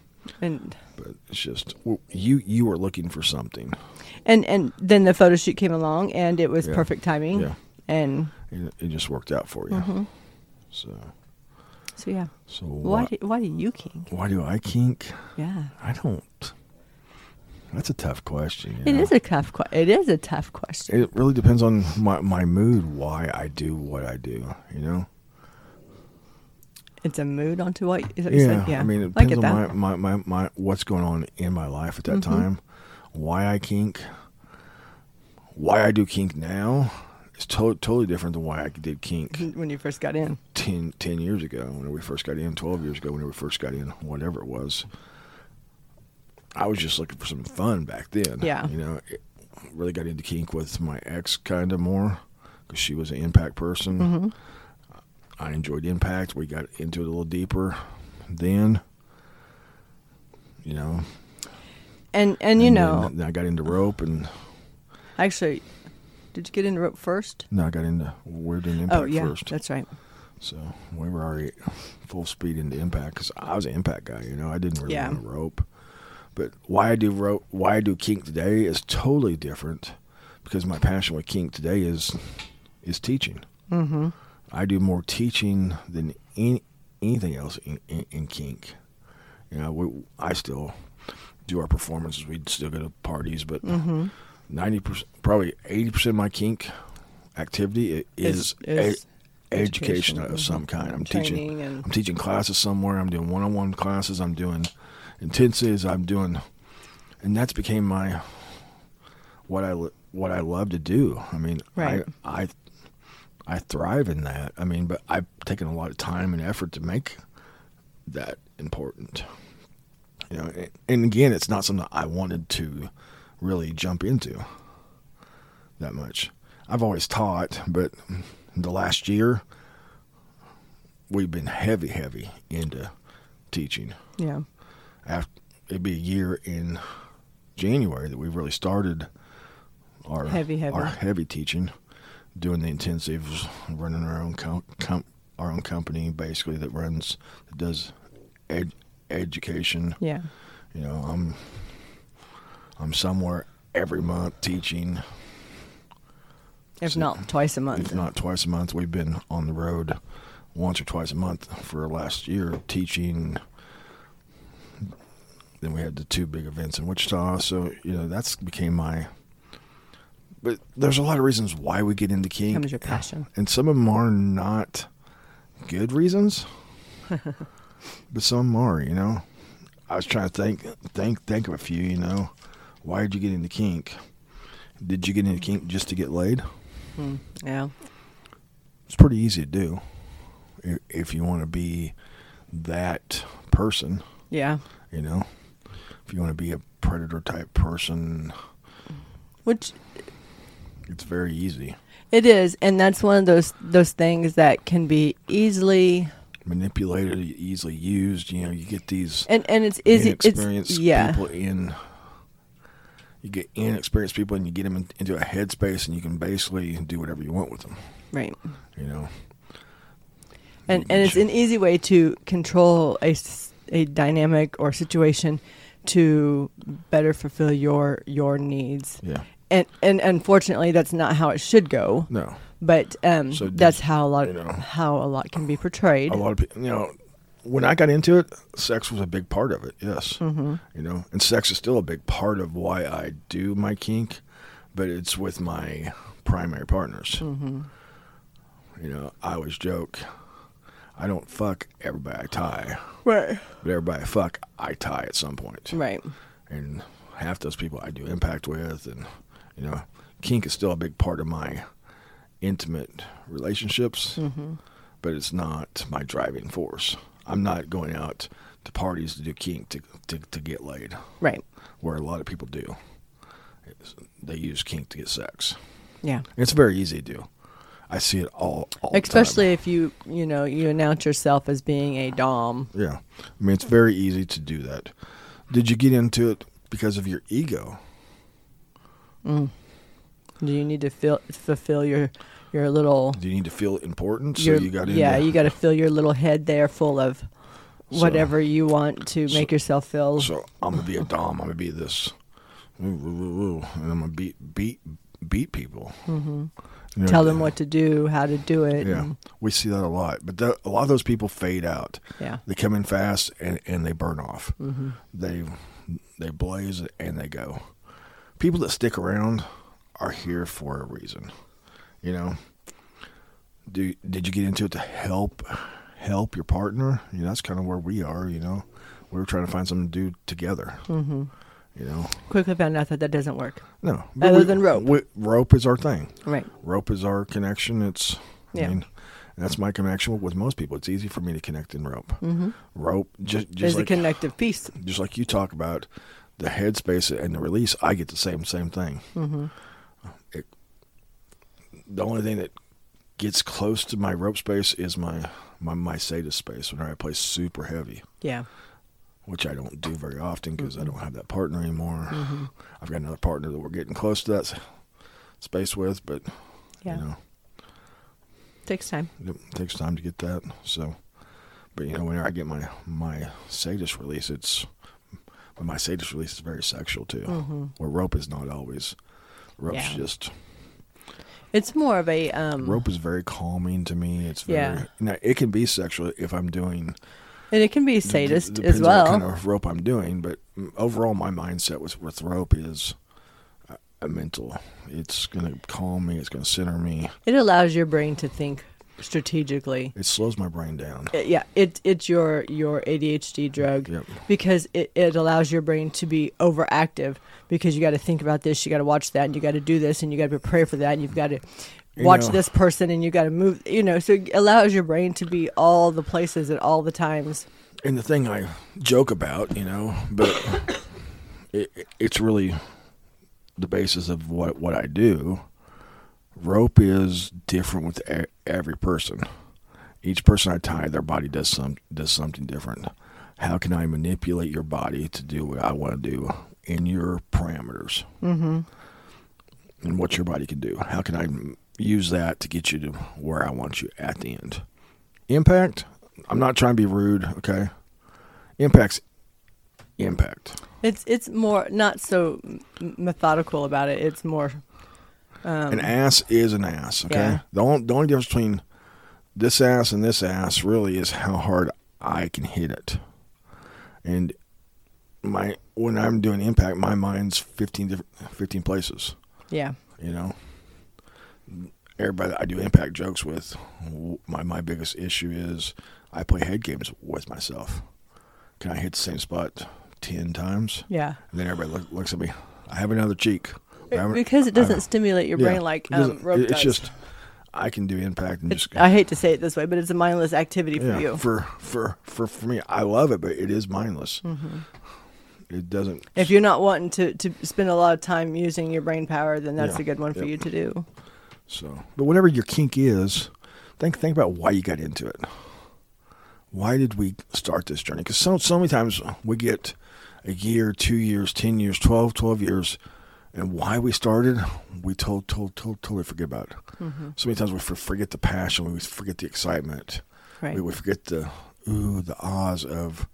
Speaker 3: And
Speaker 2: but it's just you. You were looking for something.
Speaker 3: and and then the photo shoot came along and it was
Speaker 2: Yeah.
Speaker 3: perfect timing.
Speaker 2: Yeah.
Speaker 3: And
Speaker 2: It, it just worked out for you.
Speaker 3: Mm-hmm.
Speaker 2: So,
Speaker 3: so yeah.
Speaker 2: so
Speaker 3: Why
Speaker 2: why?
Speaker 3: do, why do you kink?
Speaker 2: Why do I kink?
Speaker 3: Yeah.
Speaker 2: I don't. That's a tough question.
Speaker 3: It
Speaker 2: you
Speaker 3: is a tough que- it is a tough question.
Speaker 2: It really depends on my my mood. Why I do what I do. You know.
Speaker 3: It's a mood onto what is what you
Speaker 2: Yeah,
Speaker 3: said? Yeah.
Speaker 2: I mean, it depends on my, my, my, my what's going on in my life at that
Speaker 3: Mm-hmm.
Speaker 2: time. Why I kink, why I do kink now is to- totally different than why I did kink [laughs]
Speaker 3: when you first got in.
Speaker 2: 10, 10 years ago when we first got in, 12 years ago when we first got in, whatever it was. I was just looking for some fun back then.
Speaker 3: Yeah.
Speaker 2: You know, it really got into kink with my ex kind of more because she was an impact person.
Speaker 3: Mm-hmm.
Speaker 2: I enjoyed impact. We got into it a little deeper then. You know,
Speaker 3: And and you
Speaker 2: and
Speaker 3: know,
Speaker 2: then, then I got into rope, and
Speaker 3: actually, did you get into rope first?
Speaker 2: No, I got into we're doing impact
Speaker 3: oh yeah,
Speaker 2: first.
Speaker 3: that's right.
Speaker 2: So we were already full speed into impact because I was an impact guy. You know, I didn't really
Speaker 3: Yeah.
Speaker 2: want to rope. But why I do rope, why I do kink today is totally different because my passion with kink today is is teaching.
Speaker 3: Mm-hmm.
Speaker 2: I do more teaching than any, anything else in, in, in kink. You know, we, I still do our performances. We still go to parties, but
Speaker 3: Mm-hmm.
Speaker 2: 90 percent, probably eighty percent of my kink activity i- is,
Speaker 3: Is-
Speaker 2: e- education,
Speaker 3: education,
Speaker 2: of some kind. I'm teaching.
Speaker 3: and-
Speaker 2: I'm teaching classes somewhere. I'm doing one-on-one classes. I'm doing intensives. I'm doing, and that's became my what I what I love to do. I mean,
Speaker 3: Right.
Speaker 2: I I I thrive in that. I mean, but I've taken a lot of time and effort to make that important. You know, and again, it's not something I wanted to really jump into that much. I've always taught, but the last year we've been heavy, heavy into teaching.
Speaker 3: Yeah.
Speaker 2: After it'd be a year in January that we really started our
Speaker 3: Heavy, heavy.
Speaker 2: our heavy teaching, doing the intensives, running our own com- com- our own company basically that runs that does ed- education.
Speaker 3: Yeah.
Speaker 2: You know, I'm I'm somewhere every month teaching.
Speaker 3: If
Speaker 2: So-
Speaker 3: not twice a month.
Speaker 2: If not twice a month, we've been on the road once or twice a month for last year teaching. Then we had the two big events in Wichita, so you know that's became my. But there's a lot of reasons why we get into kink,
Speaker 3: Becomes your passion.
Speaker 2: and some of them are not good reasons, [laughs] but some are. You know, I was trying to think, think, think of a few. You know, why did you get into kink? Did you get into kink just to get laid?
Speaker 3: Hmm. Yeah.
Speaker 2: It's pretty easy to do if you want to be that person,
Speaker 3: Yeah.
Speaker 2: you know. If you want to be a predator type person,
Speaker 3: Which
Speaker 2: it's very easy.
Speaker 3: it is, and that's one of those those things that can be easily
Speaker 2: Manipulated, easily used. You know, you get these
Speaker 3: and and it's easy. It's yeah.
Speaker 2: people in. You get inexperienced people and you get them in, into a headspace, and you can basically do whatever you want with them.
Speaker 3: Right.
Speaker 2: You know,
Speaker 3: and and it's an easy way to control a a dynamic or situation to better fulfill your your needs
Speaker 2: yeah.
Speaker 3: and and unfortunately that's not how it should go
Speaker 2: No,
Speaker 3: but um
Speaker 2: So
Speaker 3: that's how a lot
Speaker 2: you know,
Speaker 3: how a lot can be portrayed
Speaker 2: a lot of people, you know, when I got into it, sex was a big part of it. Yes,
Speaker 3: mm-hmm.
Speaker 2: you know, and sex is still a big part of why I do my kink, but it's with my primary partners.
Speaker 3: Mm-hmm.
Speaker 2: You know, I always joke, I don't fuck everybody I tie,
Speaker 3: right
Speaker 2: but everybody I fuck I tie at some point.
Speaker 3: right
Speaker 2: And half those people I do impact with, and you know, kink is still a big part of my intimate relationships
Speaker 3: mm-hmm.
Speaker 2: but it's not my driving force. I'm not going out to parties to do kink to, to, to get laid,
Speaker 3: right
Speaker 2: where a lot of people do. It's- they use kink to get sex.
Speaker 3: yeah
Speaker 2: And it's very easy to do. I see it all, all the
Speaker 3: especially if you you know you announce yourself as being a dom
Speaker 2: Yeah. I mean, it's very easy to do that. Did you get into it because of your ego?
Speaker 3: mm. do you need to feel, fulfill your your little
Speaker 2: Do you need to feel important? So
Speaker 3: your,
Speaker 2: you got
Speaker 3: yeah, you got to fill your little head there full of
Speaker 2: So-
Speaker 3: whatever you want to make yourself feel.
Speaker 2: So I'm gonna be a dom. I'm gonna be this, and I'm gonna beat beat beat people. Mm-hmm.
Speaker 3: Tell them what to do, how to do it.
Speaker 2: Yeah,
Speaker 3: and-
Speaker 2: we see that a lot. But the, a lot of those people fade out.
Speaker 3: yeah.
Speaker 2: They come in fast and, and they burn off.
Speaker 3: Mm-hmm.
Speaker 2: They they blaze and they go. People that stick around are here for a reason. You know. Do did you get into it to help help your partner? You know, that's kind of where we are. You know, we're trying to find something to do together.
Speaker 3: hmm
Speaker 2: You know,
Speaker 3: Quickly found out that that doesn't work.
Speaker 2: no.
Speaker 3: Other
Speaker 2: we-
Speaker 3: than rope.
Speaker 2: we- rope is our thing.
Speaker 3: Right.
Speaker 2: Rope is our connection. It's
Speaker 3: Yeah.
Speaker 2: I mean, that's my connection with most people. It's easy for me to connect in rope.
Speaker 3: Mm-hmm.
Speaker 2: Rope just
Speaker 3: There's
Speaker 2: just
Speaker 3: a
Speaker 2: like
Speaker 3: connective piece.
Speaker 2: just like you talk about the headspace and the release. I get the same same thing.
Speaker 3: hmm
Speaker 2: It, the only thing that gets close to my rope space is my my my sadist space when I play super heavy.
Speaker 3: Yeah.
Speaker 2: which I don't do very often because I don't have that partner anymore.
Speaker 3: Mm-hmm.
Speaker 2: I've got another partner that we're getting close to that space with, but
Speaker 3: Yeah.
Speaker 2: you know,
Speaker 3: Takes time.
Speaker 2: it takes time to get that. So, but you know, whenever I get my my sadist release, it's but my sadist release is very sexual too.
Speaker 3: Mhm.
Speaker 2: Where rope is not always. Rope's
Speaker 3: Yeah.
Speaker 2: just
Speaker 3: It's more of a um,
Speaker 2: rope is very calming to me. It's very
Speaker 3: Yeah.
Speaker 2: now it can be sexual if I'm doing
Speaker 3: and it can be
Speaker 2: d- d-
Speaker 3: sadist
Speaker 2: depends
Speaker 3: as
Speaker 2: on
Speaker 3: well.
Speaker 2: Kind of rope I'm doing, but overall, my mindset with with rope is a mental. It's going to calm me. It's going to center me.
Speaker 3: It allows your brain to think strategically.
Speaker 2: It slows my brain down.
Speaker 3: It- yeah, it it's your your ADHD drug
Speaker 2: Yep.
Speaker 3: because it, it allows your brain to be overactive because you got to think about this, you got to watch that, and you got to do this, and you got to prepare for that, and you've got to
Speaker 2: You
Speaker 3: watch
Speaker 2: know-
Speaker 3: this person, and you got to move. You know, so it allows your brain to be all the places at all the times.
Speaker 2: And the thing I joke about, you know, but [coughs] it- it's really the basis of what what I do. Rope is different with every person. Each person I tie, their body does some does something different. How can I manipulate your body to do what I want to do in your parameters?
Speaker 3: Mm-hmm.
Speaker 2: and what your body can do. How can I use that to get you to where I want you at the end? Impact. I'm not trying to be rude. Okay. Impact's impact.
Speaker 3: It's it's more not so methodical about it. It's more. Um,
Speaker 2: An ass is an ass. Okay.
Speaker 3: Yeah.
Speaker 2: The only the only difference between this ass and this ass really is how hard I can hit it. And my when I'm doing impact, my mind's 15 different 15 places.
Speaker 3: yeah.
Speaker 2: you know everybody that i do impact jokes with my my biggest issue is i play head games with myself can i hit the same spot 10 times
Speaker 3: Yeah.
Speaker 2: and then everybody look, looks at me i have another cheek
Speaker 3: Because it doesn't stimulate your
Speaker 2: yeah,
Speaker 3: brain like um, rope
Speaker 2: it's
Speaker 3: does.
Speaker 2: just i can do impact and
Speaker 3: It's-
Speaker 2: just
Speaker 3: I hate to say it this way, but it's a mindless activity for
Speaker 2: yeah,
Speaker 3: you.
Speaker 2: for for for for me i love it but it is mindless
Speaker 3: Mm-hmm.
Speaker 2: it doesn't
Speaker 3: If you're not wanting to, to spend a lot of time using your brain power, then that's
Speaker 2: Yeah.
Speaker 3: a good one for
Speaker 2: Yep.
Speaker 3: you to do.
Speaker 2: So, but whatever your kink is, think think about why you got into it. Why did we start this journey? Because so so many times we get a year, two years, ten years, 12, 12 years, and why we started, we told, told, told, totally forget about.
Speaker 3: Mm-hmm.
Speaker 2: So many times we forget the passion, we forget the excitement,
Speaker 3: Right.
Speaker 2: we, we forget the ooh, the ahs of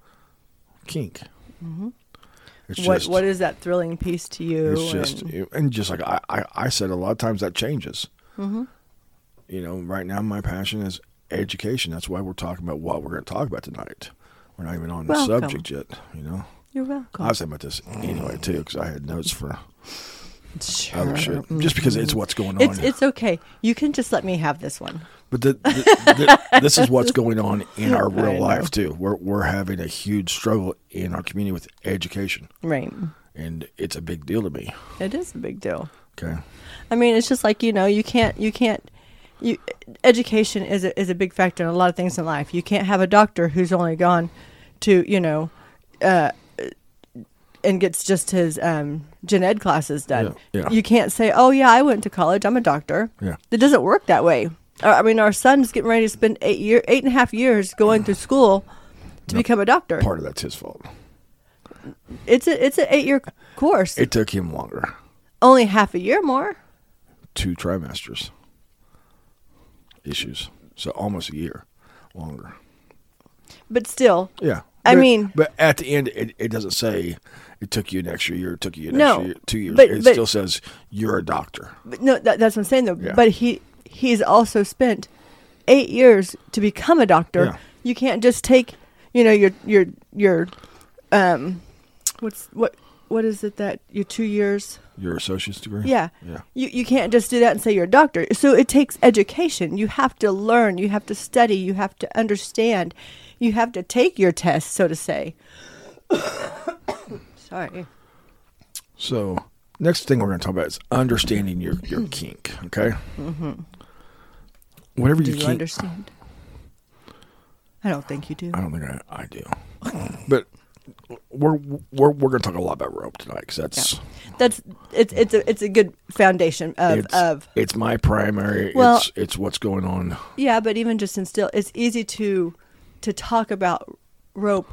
Speaker 2: kink.
Speaker 3: hmm
Speaker 2: It's
Speaker 3: What
Speaker 2: just
Speaker 3: what is that thrilling piece to you?
Speaker 2: it's just
Speaker 3: and-
Speaker 2: and just like I, I, I said a lot of times that changes.
Speaker 3: Mhm.
Speaker 2: You know, right now my passion is education. That's why we're talking about what we're going to talk about tonight. We're not even on the subject yet. You know,
Speaker 3: You're welcome.
Speaker 2: I was thinking about this anyway too because I had notes for
Speaker 3: Sure.
Speaker 2: other shit. Just because it's what's going on.
Speaker 3: It's it's okay. You can just let me have this one.
Speaker 2: but the, the, the, this is what's going on in our [laughs] real life too. We're we're having a huge struggle in our community with education,
Speaker 3: Right.
Speaker 2: and it's a big deal to me.
Speaker 3: It is a big deal.
Speaker 2: Okay.
Speaker 3: I mean, it's just like you know, you can't, you can't, you. Education is a is a big factor in a lot of things in life. You can't have a doctor who's only gone to you know, uh, and gets just his um, gen ed classes done.
Speaker 2: Yeah, yeah.
Speaker 3: You can't say, oh yeah, I went to college. I'm a doctor.
Speaker 2: Yeah.
Speaker 3: It doesn't work that way. I mean, our son's getting ready to spend eight year, eight and a half years going through [sighs] school to
Speaker 2: Yep.
Speaker 3: become a doctor.
Speaker 2: Part of that's his fault.
Speaker 3: It's a it's an eight year course.
Speaker 2: It took him longer.
Speaker 3: only half a year more.
Speaker 2: Two trimesters. issues. So almost a year longer.
Speaker 3: But still,
Speaker 2: Yeah.
Speaker 3: I
Speaker 2: But-
Speaker 3: mean-
Speaker 2: but at the end, it, it doesn't say it took you an extra year, it took you an
Speaker 3: No,
Speaker 2: extra year, two years.
Speaker 3: but-
Speaker 2: it
Speaker 3: but-
Speaker 2: still says you're a doctor.
Speaker 3: But no, that, that's what I'm saying though.
Speaker 2: Yeah.
Speaker 3: But he he's also spent eight years to become a doctor.
Speaker 2: Yeah.
Speaker 3: You can't just take, you know, your your your, um, what's what what is it that your two years?
Speaker 2: Your associate's degree?
Speaker 3: Yeah.
Speaker 2: Yeah.
Speaker 3: You you can't just do that and say you're a doctor. So it takes education. You have to learn. You have to study. You have to understand. You have to take your test, so to say. [coughs] Sorry.
Speaker 2: So, next thing we're going to talk about is understanding your, your [coughs] kink, okay? Mm-hmm. Whatever
Speaker 3: Do
Speaker 2: you
Speaker 3: you
Speaker 2: kink.
Speaker 3: understand? I don't think you do.
Speaker 2: I don't think I, I do. but we're, we're, we're going to talk a lot about rope tonight because that's.
Speaker 3: That's it's it's a it's a good foundation of
Speaker 2: it's,
Speaker 3: of
Speaker 2: it's my primary.
Speaker 3: Well-
Speaker 2: it's it's what's going on.
Speaker 3: yeah, but even just in still, it's easy to to talk about rope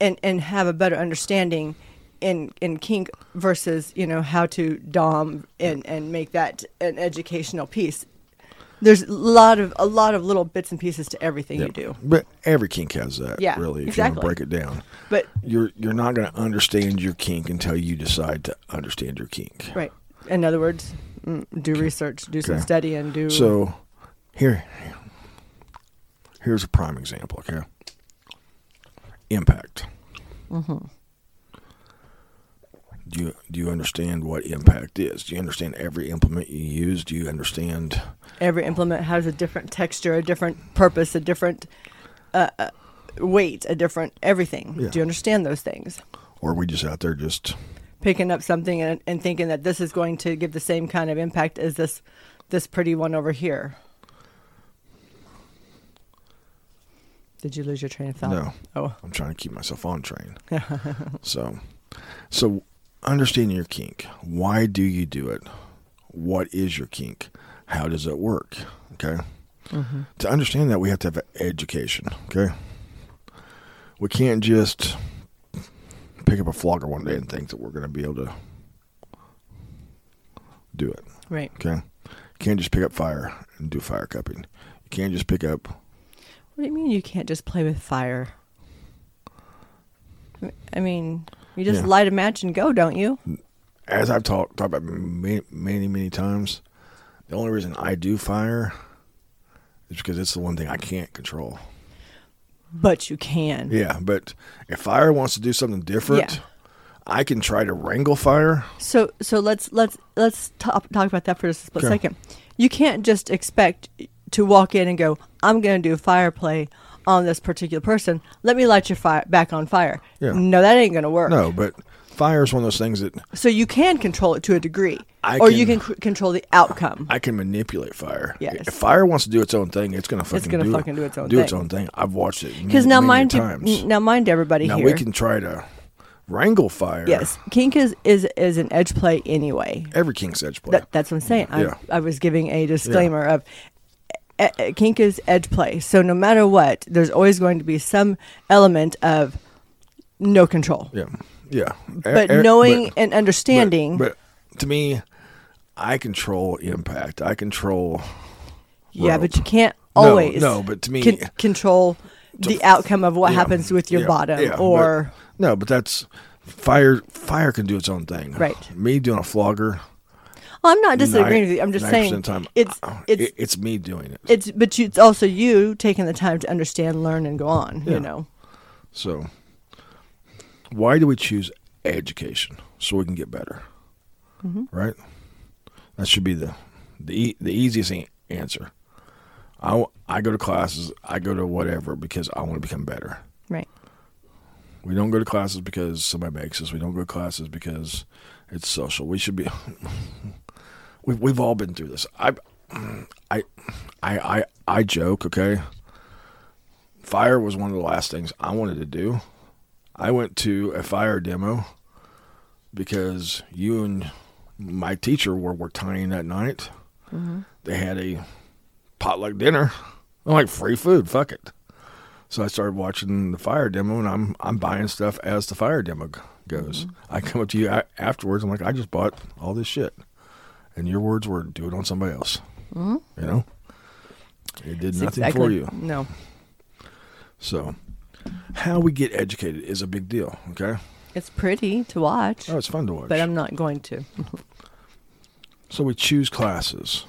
Speaker 3: and and have a better understanding in in kink versus you know how to dom and and make that an educational piece. There's a lot of a lot of little bits and pieces to everything you do,
Speaker 2: But every kink has that.
Speaker 3: Yeah,
Speaker 2: really. If
Speaker 3: exactly.
Speaker 2: you want to break it down,
Speaker 3: but
Speaker 2: you're you're not going to understand your kink until you decide to understand your kink.
Speaker 3: right. In other words, mm, do research, do some study, and do
Speaker 2: So, here, here's a prime example. Okay, impact.
Speaker 3: Mm-hmm.
Speaker 2: Do you do you understand what impact is? Do you understand every implement you use? Do you understand?
Speaker 3: every implement has a different texture, a different purpose, a different uh, uh, weight, a different everything.
Speaker 2: Yeah.
Speaker 3: Do you understand those things?
Speaker 2: Or are we just out there just
Speaker 3: Picking up something and, and thinking that this is going to give the same kind of impact as this this pretty one over here. Did you lose your train of thought?
Speaker 2: No.
Speaker 3: Oh,
Speaker 2: I'm trying to keep myself on train. [laughs] so, so understanding your kink. Why do you do it? What is your kink? How does it work? Okay. Mm-hmm. To understand that, we have to have education. Okay. We can't just pick up a flogger one day and think that we're going to be able to do it.
Speaker 3: right.
Speaker 2: Okay. You can't just pick up fire and do fire cupping. You can't just pick up
Speaker 3: What do you mean you can't just play with fire? I mean, you just
Speaker 2: Yeah.
Speaker 3: light a match and go, don't you?
Speaker 2: as I've talked talked about many, many, many times, the only reason I do fire is because it's the one thing I can't control.
Speaker 3: But you can.
Speaker 2: Yeah, but if fire wants to do something different,
Speaker 3: Yeah.
Speaker 2: I can try to wrangle fire.
Speaker 3: So so let's let's let's talk, talk about that for just a split
Speaker 2: Okay.
Speaker 3: second. You can't just expect to walk in and go, "I'm going to do fire play on this particular person. Let me light your fire back on fire."
Speaker 2: Yeah.
Speaker 3: No, that ain't going to work.
Speaker 2: No, but fire is one of those things that
Speaker 3: So you can control it to a degree,
Speaker 2: I
Speaker 3: or you can
Speaker 2: can-
Speaker 3: c- control the outcome.
Speaker 2: I can manipulate fire.
Speaker 3: Yes.
Speaker 2: If fire wants to do its own thing, it's gonna fucking
Speaker 3: gonna
Speaker 2: do
Speaker 3: fucking
Speaker 2: it.
Speaker 3: do its own
Speaker 2: do its
Speaker 3: thing.
Speaker 2: own thing. I've watched it
Speaker 3: Because now,
Speaker 2: many
Speaker 3: mind
Speaker 2: times.
Speaker 3: you, now mind everybody
Speaker 2: now
Speaker 3: here.
Speaker 2: we can try to wrangle fire.
Speaker 3: yes, kink is, is is an edge play anyway.
Speaker 2: Every kink's edge play.
Speaker 3: That, that's what I'm saying.
Speaker 2: Yeah.
Speaker 3: I, I was giving a disclaimer of kink is edge play. So no matter what, there's always going to be some element of no control.
Speaker 2: yeah, yeah.
Speaker 3: But knowing
Speaker 2: but-
Speaker 3: and understanding,
Speaker 2: But, but to me, I control impact. I control.
Speaker 3: yeah,
Speaker 2: rope.
Speaker 3: but you can't always
Speaker 2: no, but to me-
Speaker 3: con- control the outcome of what
Speaker 2: Yeah,
Speaker 3: happens with your
Speaker 2: yeah,
Speaker 3: bottom
Speaker 2: yeah, but-
Speaker 3: or
Speaker 2: no, but that's fire. Fire can do its own thing.
Speaker 3: Right.
Speaker 2: Me doing a flogger.
Speaker 3: Well, I'm not disagreeing with you. I'm just saying
Speaker 2: time,
Speaker 3: it's it's
Speaker 2: it's me doing it.
Speaker 3: it's but you, it's also you taking the time to understand, learn, and go on.
Speaker 2: Yeah.
Speaker 3: You know,
Speaker 2: So, why do we choose education so we can get better?
Speaker 3: Mm-hmm.
Speaker 2: Right. That should be the the the easiest an- answer. I go to classes. I go to whatever because I want to become better.
Speaker 3: right?
Speaker 2: We don't go to classes because somebody makes us. We don't go to classes because it's social. We should be. [laughs] we've we've all been through this. I, I, I, I, I joke. Okay. Fire was one of the last things I wanted to do. I went to a fire demo because you and my teacher were were tying that night. Mm-hmm. They had a potluck dinner. I'm like free food. Fuck it. So I started watching the fire demo, and I'm I'm buying stuff as the fire demo goes. Mm-hmm. I come up to you afterwards. I'm like, I just bought all this shit, and your words were, "Do it on somebody else." You know. It did
Speaker 3: It's
Speaker 2: nothing
Speaker 3: exactly-
Speaker 2: for you.
Speaker 3: No.
Speaker 2: So, how we get educated is a big deal. Okay.
Speaker 3: It's pretty to watch,
Speaker 2: Oh, it's fun to watch.
Speaker 3: but I'm not going to. [laughs]
Speaker 2: So we choose classes.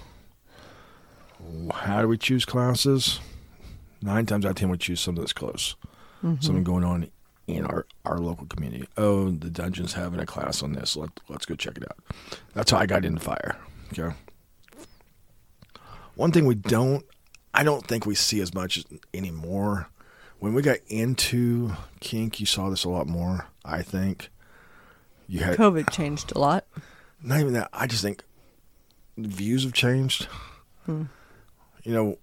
Speaker 2: How do we choose classes? Nine times out of ten, we choose something that's close,
Speaker 3: Mm-hmm.
Speaker 2: something going on in our, our local community. Oh, the dungeon's having a class on this. Let, let's go check it out. That's how I got into fire. Okay. One thing we don't, I don't think we see as much anymore. When we got into kink, you saw this a lot more. I think you had
Speaker 3: COVID changed a lot.
Speaker 2: not even that. I just think views have changed. Hmm. You know,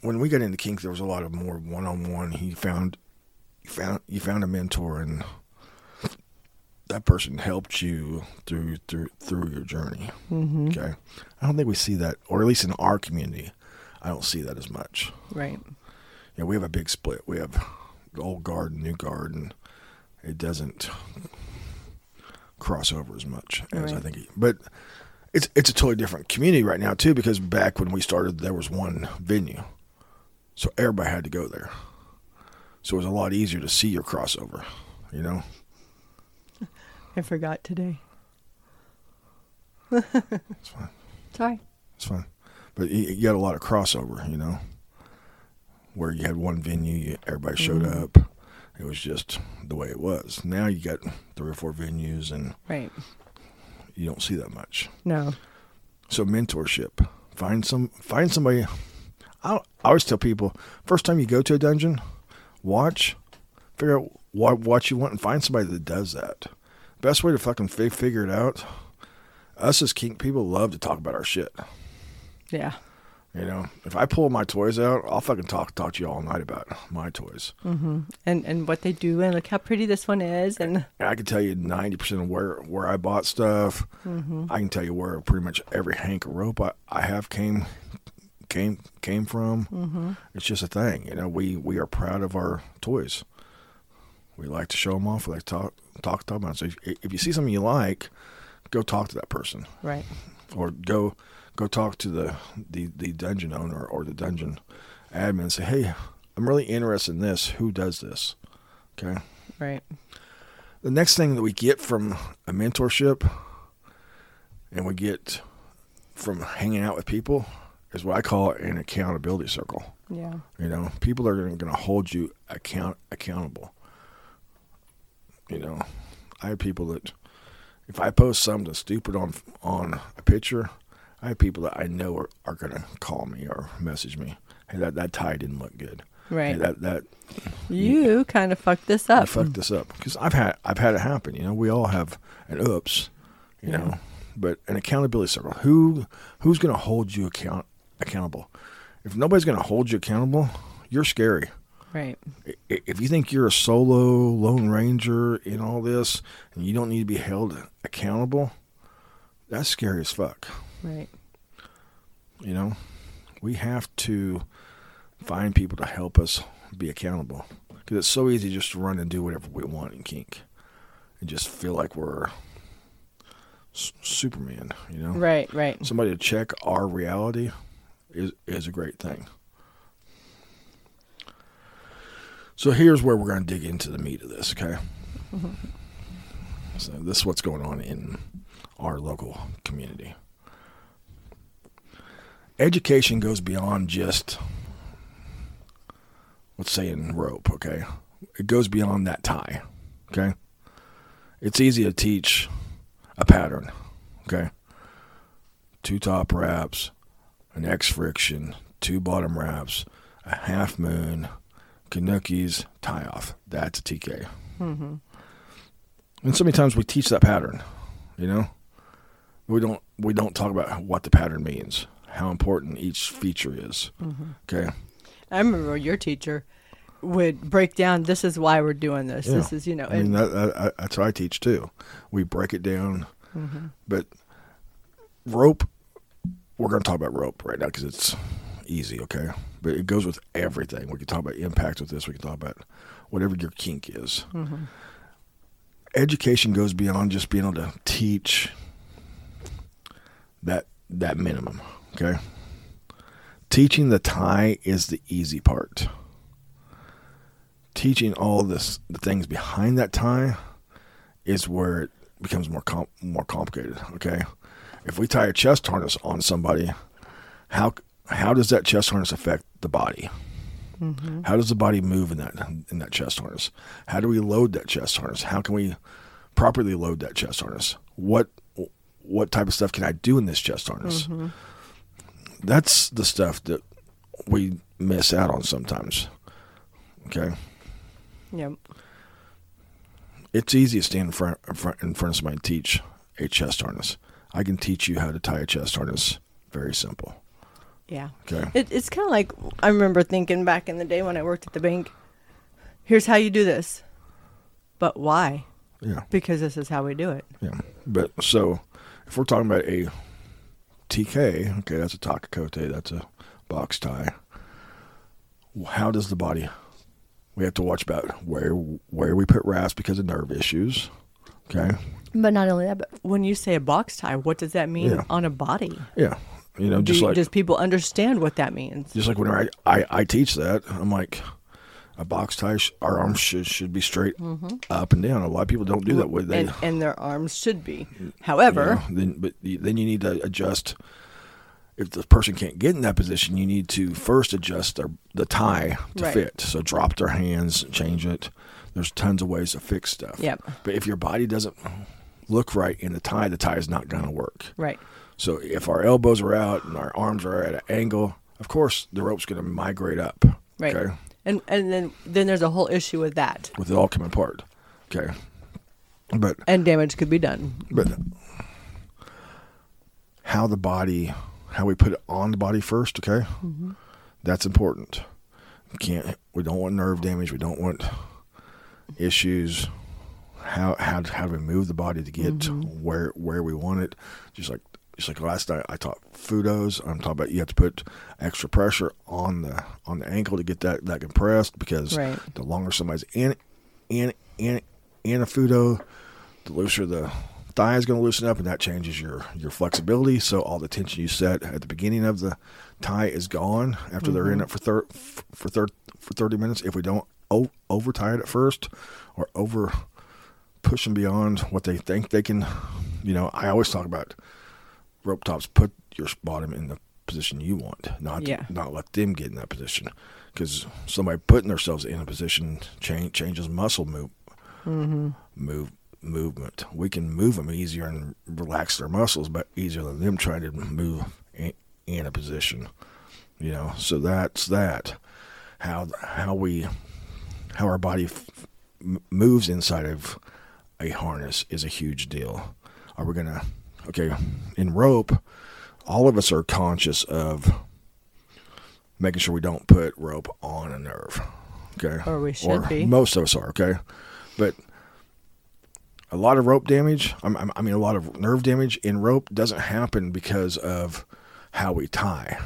Speaker 2: when we got into kink, there was a lot of more one on one. He found, you found, you found a mentor, and that person helped you through through through your journey.
Speaker 3: Mm-hmm.
Speaker 2: Okay, I don't think we see that, or at least in our community, I don't see that as much.
Speaker 3: Right.
Speaker 2: Know, we have a big split. We have the old guard and new guard, and it doesn't cross over as much as I think. It, but it's it's a totally different community right now too, because back when we started, there was one venue, so everybody had to go there. So it was a lot easier to see your crossover. You know, [laughs]
Speaker 3: I forgot today.
Speaker 2: it's fine.
Speaker 3: Sorry.
Speaker 2: It's fine. But you, you got a lot of crossover. You know, where you had one venue, you, everybody showed
Speaker 3: Mhm.
Speaker 2: up. It was just the way it was. Now you got three or four venues, and
Speaker 3: Right.
Speaker 2: you don't see that much.
Speaker 3: No.
Speaker 2: So mentorship, find some, find somebody. I, I always tell people, first time you go to a dungeon, watch, figure out what what you want, and find somebody that does that. Best way to fucking fi- figure it out. Us as kink people love to talk about our shit.
Speaker 3: Yeah.
Speaker 2: You know, if I pull my toys out, I'll fucking talk talk to you all night about my toys.
Speaker 3: Mm-hmm. And and what they do and look how pretty this one is and
Speaker 2: And I can tell you ninety percent of where where I bought stuff.
Speaker 3: mm-hmm.
Speaker 2: I can tell you where pretty much every hank of rope I, I have came came came from.
Speaker 3: Mm-hmm.
Speaker 2: It's just a thing, you know. We we are proud of our toys. We like to show them off. We like to talk talk talk about. It. So if, if you see something you like, go talk to that person,
Speaker 3: right.
Speaker 2: or go go talk to the the, the dungeon owner or the dungeon admin. and Say, hey, I'm really interested in this. Who does this? Okay.
Speaker 3: Right.
Speaker 2: The next thing that we get from a mentorship and we get from hanging out with people is what I call an accountability circle.
Speaker 3: Yeah.
Speaker 2: You know, people are going to hold you account accountable. You know, I have people that if I post something stupid on on a picture, I have people that I know are, are going to call me or message me. Hey, that that tie didn't look good.
Speaker 3: Right.
Speaker 2: Hey, that that
Speaker 3: you kind of fucked this up.
Speaker 2: I fucked this up because I've had I've had it happen. You know, we all have an oops. You
Speaker 3: Yeah.
Speaker 2: know, but an accountability circle. Who who's going to hold you account accountable? If nobody's going to hold you accountable, you're scary.
Speaker 3: Right.
Speaker 2: If you think you're a solo lone ranger in all this and you don't need to be held accountable, that's scary as fuck.
Speaker 3: Right.
Speaker 2: You know, we have to find people to help us be accountable because it's so easy just to run and do whatever we want in kink and just feel like we're s- Superman. You know,
Speaker 3: Right. Right.
Speaker 2: somebody to check our reality is is a great thing. So here's where we're going to dig into the meat of this, okay? So this is what's going on in our local community. Education goes beyond just let's say in rope, okay? It goes beyond that tie, okay? It's easy to teach a pattern, okay? Two top wraps, an X friction, two bottom wraps, a half moon, kannukis, tie off. That's a TK.
Speaker 3: Mm-hmm.
Speaker 2: And so many times we teach that pattern, you know? We don't we don't talk about what the pattern means, how important each feature is.
Speaker 3: Mm-hmm.
Speaker 2: Okay.
Speaker 3: I remember your teacher would break down. This is why we're doing this.
Speaker 2: Yeah.
Speaker 3: This is you know.
Speaker 2: I mean
Speaker 3: and,
Speaker 2: that, that, that's what I teach too. We break it down,
Speaker 3: Mhm.
Speaker 2: but rope. We're going to talk about rope right now because it's easy, okay? But it goes with everything. We can talk about impact with this. We can talk about whatever your kink is.
Speaker 3: Mhm.
Speaker 2: Education goes beyond just being able to teach that that minimum, okay? teaching the tie is the easy part. Teaching all this the things behind that tie is where it becomes more com- more complicated. Okay, if we tie a chest harness on somebody, how how does that chest harness affect the body? Mm-hmm. How does the body move in that in that chest harness? How do we load that chest harness? How can we properly load that chest harness? What what type of stuff can I do in this chest harness? Mm-hmm. That's the stuff that we miss out on sometimes. Okay,
Speaker 3: Yep.
Speaker 2: it's easy to stand in front, in front in front of somebody and teach a chest harness. I can teach you how to tie a chest harness. Very simple.
Speaker 3: Yeah.
Speaker 2: Okay.
Speaker 3: It, it's kind of like I remember thinking back in the day when I worked at the bank. Here's how you do this, but why?
Speaker 2: Yeah.
Speaker 3: Because this is how we do it.
Speaker 2: Yeah. But so if we're talking about a TK, okay, that's a takatekote, that's a box tie. How does the body we have to watch about where where we put wraps because of nerve issues. Okay.
Speaker 3: But not only that, but when you say a box tie, what does that mean
Speaker 2: Yeah.
Speaker 3: on a body?
Speaker 2: Yeah. You know, just
Speaker 3: you-
Speaker 2: like
Speaker 3: does people understand what that means?
Speaker 2: just like whenever I, I, I teach that, I'm like a box tie our arms should should be straight mm-hmm. up and down. A lot of people don't do that with they
Speaker 3: and, and their arms should be. However,
Speaker 2: you know, then but then you need to adjust. If the person can't get in that position, you need to first adjust their the tie to
Speaker 3: Right.
Speaker 2: fit. So drop their hands, change it. There's tons of ways to fix stuff.
Speaker 3: Yep.
Speaker 2: But if your body doesn't look right in the tie, the tie is not going to work.
Speaker 3: right.
Speaker 2: So if our elbows are out and our arms are at an angle, of course the rope's going to migrate up.
Speaker 3: Right.
Speaker 2: Okay.
Speaker 3: And and then then there's a whole issue with that,
Speaker 2: With it all coming apart. Okay. But
Speaker 3: and damage could be done.
Speaker 2: but how the body how we put it on the body first okay mm-hmm. that's important we can't we don't want nerve damage we don't want issues how how how do we move the body to get mm-hmm. where where we want it. Just like just like last night I taught fudos. I'm talking about you have to put extra pressure on the on the ankle to get that that compressed because
Speaker 3: Right.
Speaker 2: the longer somebody's in in in in a fudo the looser the thigh is going to loosen up and that changes your your flexibility. So all the tension you set at the beginning of the tie is gone after they're in mm-hmm. it for thir- for thir- for 30 minutes. If we don't o- over tie it at first or over push them beyond what they think they can you know i always talk about rope tops put your bottom in the position you want not
Speaker 3: Yeah.
Speaker 2: not let them get in that position because somebody putting themselves in a position change, changes muscle move mm-hmm. move movement. We can move them easier and relax their muscles, but easier than them trying to move in, in a position. You know, so that's that. How how we how our body f- moves inside of a harness is a huge deal. Are we gonna okay in rope? All of us are conscious of making sure we don't put rope on a nerve. Okay,
Speaker 3: Or we should be.
Speaker 2: Most of us are okay, but a lot of rope damage. I mean, a lot of nerve damage in rope doesn't happen because of how we tie.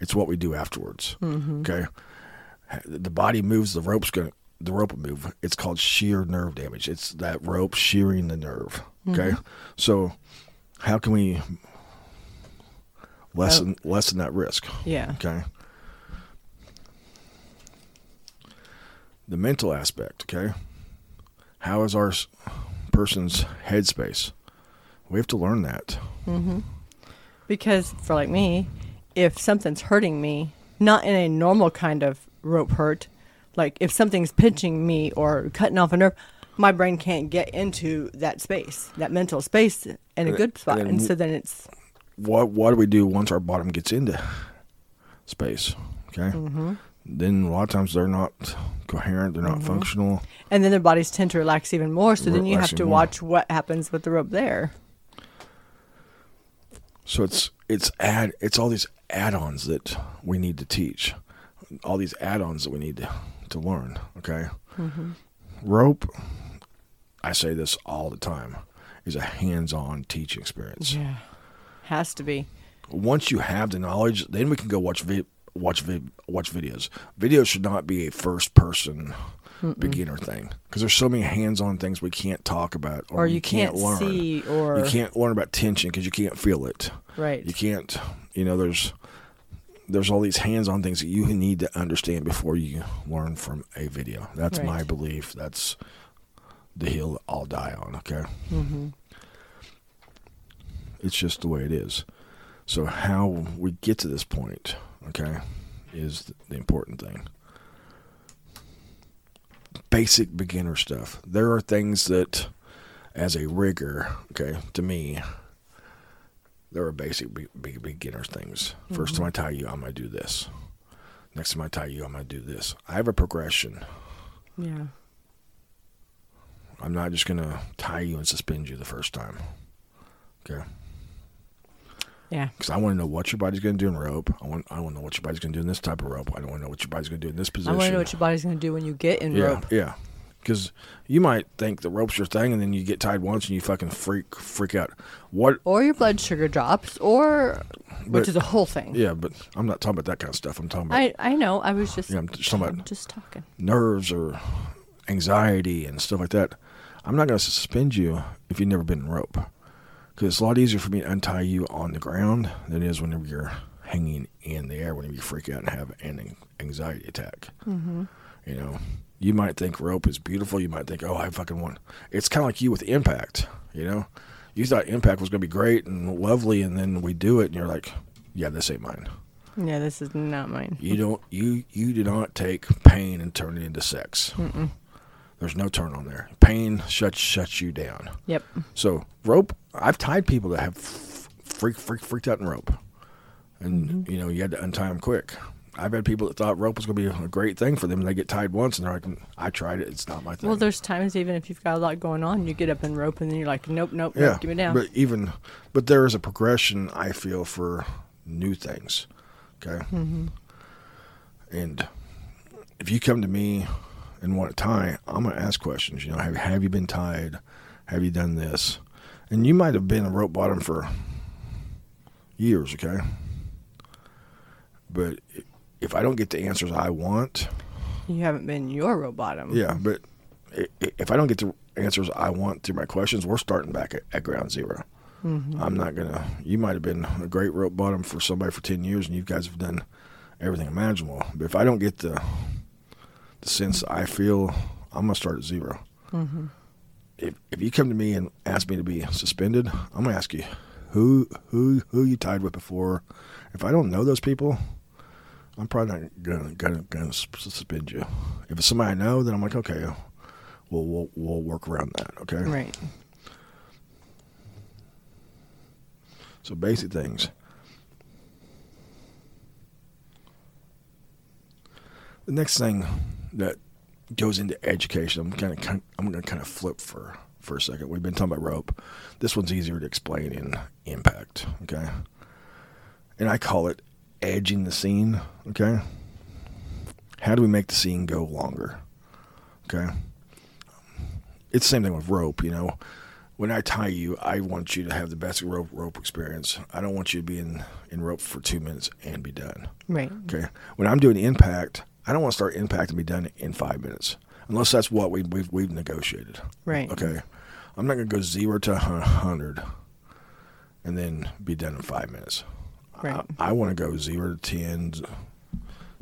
Speaker 2: It's what we do afterwards. Mm-hmm. Okay, the body moves. The rope's going. to The rope move. It's called shear nerve damage. It's that rope shearing the nerve. Okay, mm-hmm. so how can we lessen oh. lessen that risk?
Speaker 3: Yeah.
Speaker 2: Okay. The mental aspect, okay? How is our person's headspace? We have to learn that. Mm-hmm.
Speaker 3: Because for like me, if something's hurting me, not in a normal kind of rope hurt, like if something's pinching me or cutting off a nerve, my brain can't get into that space, that mental space in a good spot.
Speaker 2: and
Speaker 3: And so then it's
Speaker 2: What what do we do once our bottom gets into space? Okay. Mm-hmm. Then a lot of times they're not coherent, they're not mm-hmm. functional.
Speaker 3: and then their bodies tend to relax even more. So then you have to
Speaker 2: more.
Speaker 3: watch what happens with the rope there.
Speaker 2: So it's it's add it's all these add-ons that we need to teach, all these add-ons that we need to to learn. Okay, mm-hmm. rope. I say this all the time is a hands-on teaching experience.
Speaker 3: Yeah. Has to be.
Speaker 2: Once you have the knowledge, then we can go watch vi- watch vi- watch videos. Videos should not be a first-person beginner thing because there's so many hands-on things we can't talk about or,
Speaker 3: Or
Speaker 2: we
Speaker 3: you can't
Speaker 2: learn.
Speaker 3: see or-
Speaker 2: you can't learn about tension because you can't feel it.
Speaker 3: Right.
Speaker 2: You can't, you know, there's there's all these hands-on things that you need to understand before you learn from a video. That's my belief. That's the hill I'll die on. Okay.
Speaker 3: Mm-hmm.
Speaker 2: It's just the way it is. So how we get to this point, okay, is the important thing. Basic beginner stuff. There are things that, as a rigger, okay, to me, there are basic be- be- beginner things. 1st mm-hmm. time I tie you, I'm gonna do this. Next time I tie you, I'm gonna do this. I have a progression.
Speaker 3: Yeah.
Speaker 2: I'm not just gonna tie you and suspend you the first time. Okay.
Speaker 3: Yeah.
Speaker 2: because I want to know what your body's going to do in rope. I want I want to know what your body's going to do in this type of rope. I don't want to know what your body's going to do in this position.
Speaker 3: I want to know what your body's going to do when you get in
Speaker 2: yeah,
Speaker 3: rope.
Speaker 2: yeah. Because you might think the rope's your thing, and then you get tied once, and you fucking freak freak out. What?
Speaker 3: Or your blood sugar drops, or which is a whole thing.
Speaker 2: Yeah, but I'm not talking about that kind of stuff. I'm talking about
Speaker 3: I I know. I was just
Speaker 2: Yeah, I'm just talking
Speaker 3: I'm
Speaker 2: about-
Speaker 3: just talking.
Speaker 2: nerves or anxiety and stuff like that. I'm not going to suspend you if you've never been in rope. Because it's a lot easier for me to untie you on the ground than it is whenever you're hanging in the air, whenever you freak out and have an anxiety attack. Mm-hmm. You know, you might think rope is beautiful. You might think, oh, I fucking want. It's kind of like you with impact. You know, you thought impact was going to be great and lovely, and then we do it, and you're like, yeah, this ain't mine.
Speaker 3: Yeah, this is not mine.
Speaker 2: You don't you you do not take pain and turn it into sex. There's no turn on there. Pain shuts shuts you down.
Speaker 3: Yep.
Speaker 2: So rope, I've tied people that have freak freak freaked out in rope, and mm-hmm. you know you had to untie them quick. I've had people that thought rope was going to be a great thing for them, and they get tied once, and they're like, "I tried it. It's not my thing."
Speaker 3: Well, there's times even if you've got a lot going on, you get up in rope and then you're like, nope, nope,
Speaker 2: yeah,
Speaker 3: nope, give me down.
Speaker 2: but even but there is a progression I feel for new things. Okay, mm-hmm. and if you come to me and want to tie, I'm going to ask questions. You know, have have you been tied? Have you done this? And you might have been a rope bottom for years. Okay, but if I don't get the answers I want,
Speaker 3: you haven't been your rope bottom.
Speaker 2: yeah, but i- i- if I don't get the answers I want through my questions, we're starting back at, at ground 0 mm-hmm. I'm not gonna. You might have been a great rope bottom for somebody for ten years, and you guys have done everything imaginable. But if I don't get the the sense I feel, I'm gonna start at 0 mm-hmm. If if you come to me and ask me to be suspended, I'm gonna ask you who who who you tied with before. If I don't know those people, I'm probably not gonna gonna, gonna suspend you. If it's somebody I know, then I'm like, okay, we'll we'll, we'll work around that. Okay.
Speaker 3: Right.
Speaker 2: So basic things. The next thing that goes into education, I'm kind of I'm going to kind of flip for for a second. We've been talking about rope. This one's easier to explain in impact. Okay. And I call it edging the scene. Okay. How do we make the scene go longer? Okay. It's the same thing with rope. You know, when I tie you, I want you to have the best rope rope experience. I don't want you to be in, in rope for two minutes and be done.
Speaker 3: Right.
Speaker 2: Okay. When I'm doing impact, I don't want to start impact and be done in five minutes, unless that's what we, we've we've negotiated.
Speaker 3: Right.
Speaker 2: Okay. I'm not going to go zero to a hundred and then be done in five minutes.
Speaker 3: Right.
Speaker 2: I, I want to go zero to 10,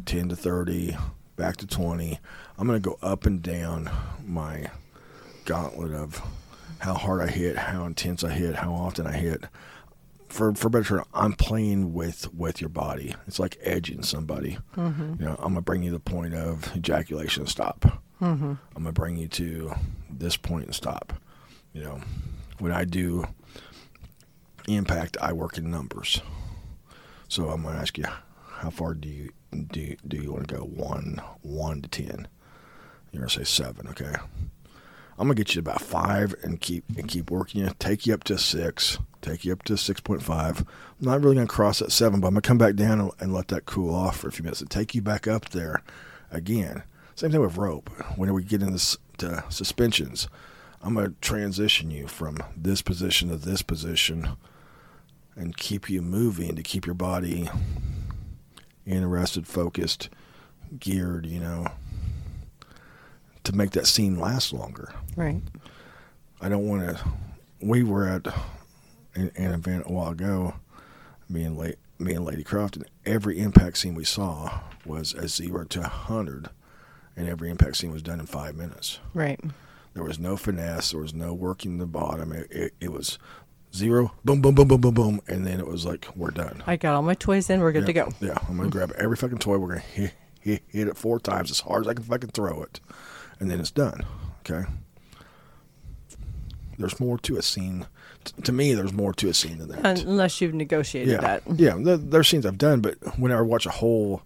Speaker 2: 10 to 30, back to 20. I'm going to go up and down my gauntlet of how hard I hit, how intense I hit, how often I hit. For for better term, I'm playing with with your body. It's like edging somebody. Mm-hmm. You know, I'm gonna bring you to the point of ejaculation and stop. Mm-hmm. I'm gonna bring you to this point and stop. You know, when I do impact, I work in numbers. So I'm gonna ask you, how far do you do do you want to go? One one to ten. You're gonna say seven, okay? I'm gonna get you to about five and keep and keep working you. Take you up to six. Take you up to six point five. I'm not really gonna cross that seven, but I'm gonna come back down and, and let that cool off for a few minutes and take you back up there again. Same thing with rope. When we get into to suspensions, I'm gonna transition you from this position to this position and keep you moving to keep your body interested, focused, geared. You know, to make that scene last longer.
Speaker 3: Right.
Speaker 2: I don't want to. We were at an, an event a while ago, me and late me and Lady Croft, and every impact scene we saw was a zero to a hundred, and every impact scene was done in five minutes.
Speaker 3: Right.
Speaker 2: There was no finesse. There was no working the bottom. It, it, it was zero, boom, boom, boom, boom, boom, boom, and then it was like we're done.
Speaker 3: I got all my toys in. We're good
Speaker 2: yeah,
Speaker 3: to go.
Speaker 2: Yeah, I'm gonna grab every fucking toy. We're gonna hit, hit, hit it four times as hard as I can fucking throw it, and then it's done. Okay. There's more to a scene. T- to me, there's more to a scene than that.
Speaker 3: Unless you've negotiated
Speaker 2: yeah,
Speaker 3: that.
Speaker 2: yeah. There, there's scenes I've done, but whenever I watch a whole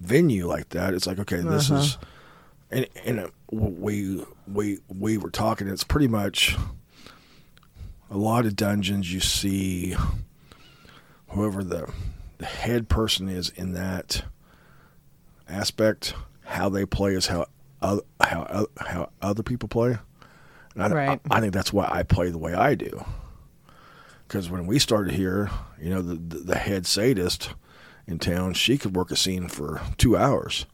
Speaker 2: venue like that, it's like, okay, this
Speaker 3: Uh-huh.
Speaker 2: is, and and uh, we we we were talking. It's pretty much a lot of dungeons you see. Whoever the the head person is in that aspect, how they play is how other, how how other people play. And I,
Speaker 3: Right.
Speaker 2: I, I think that's why I play the way I do. Because when we started here, you know, the, the the head sadist in town, she could work a scene for two hours.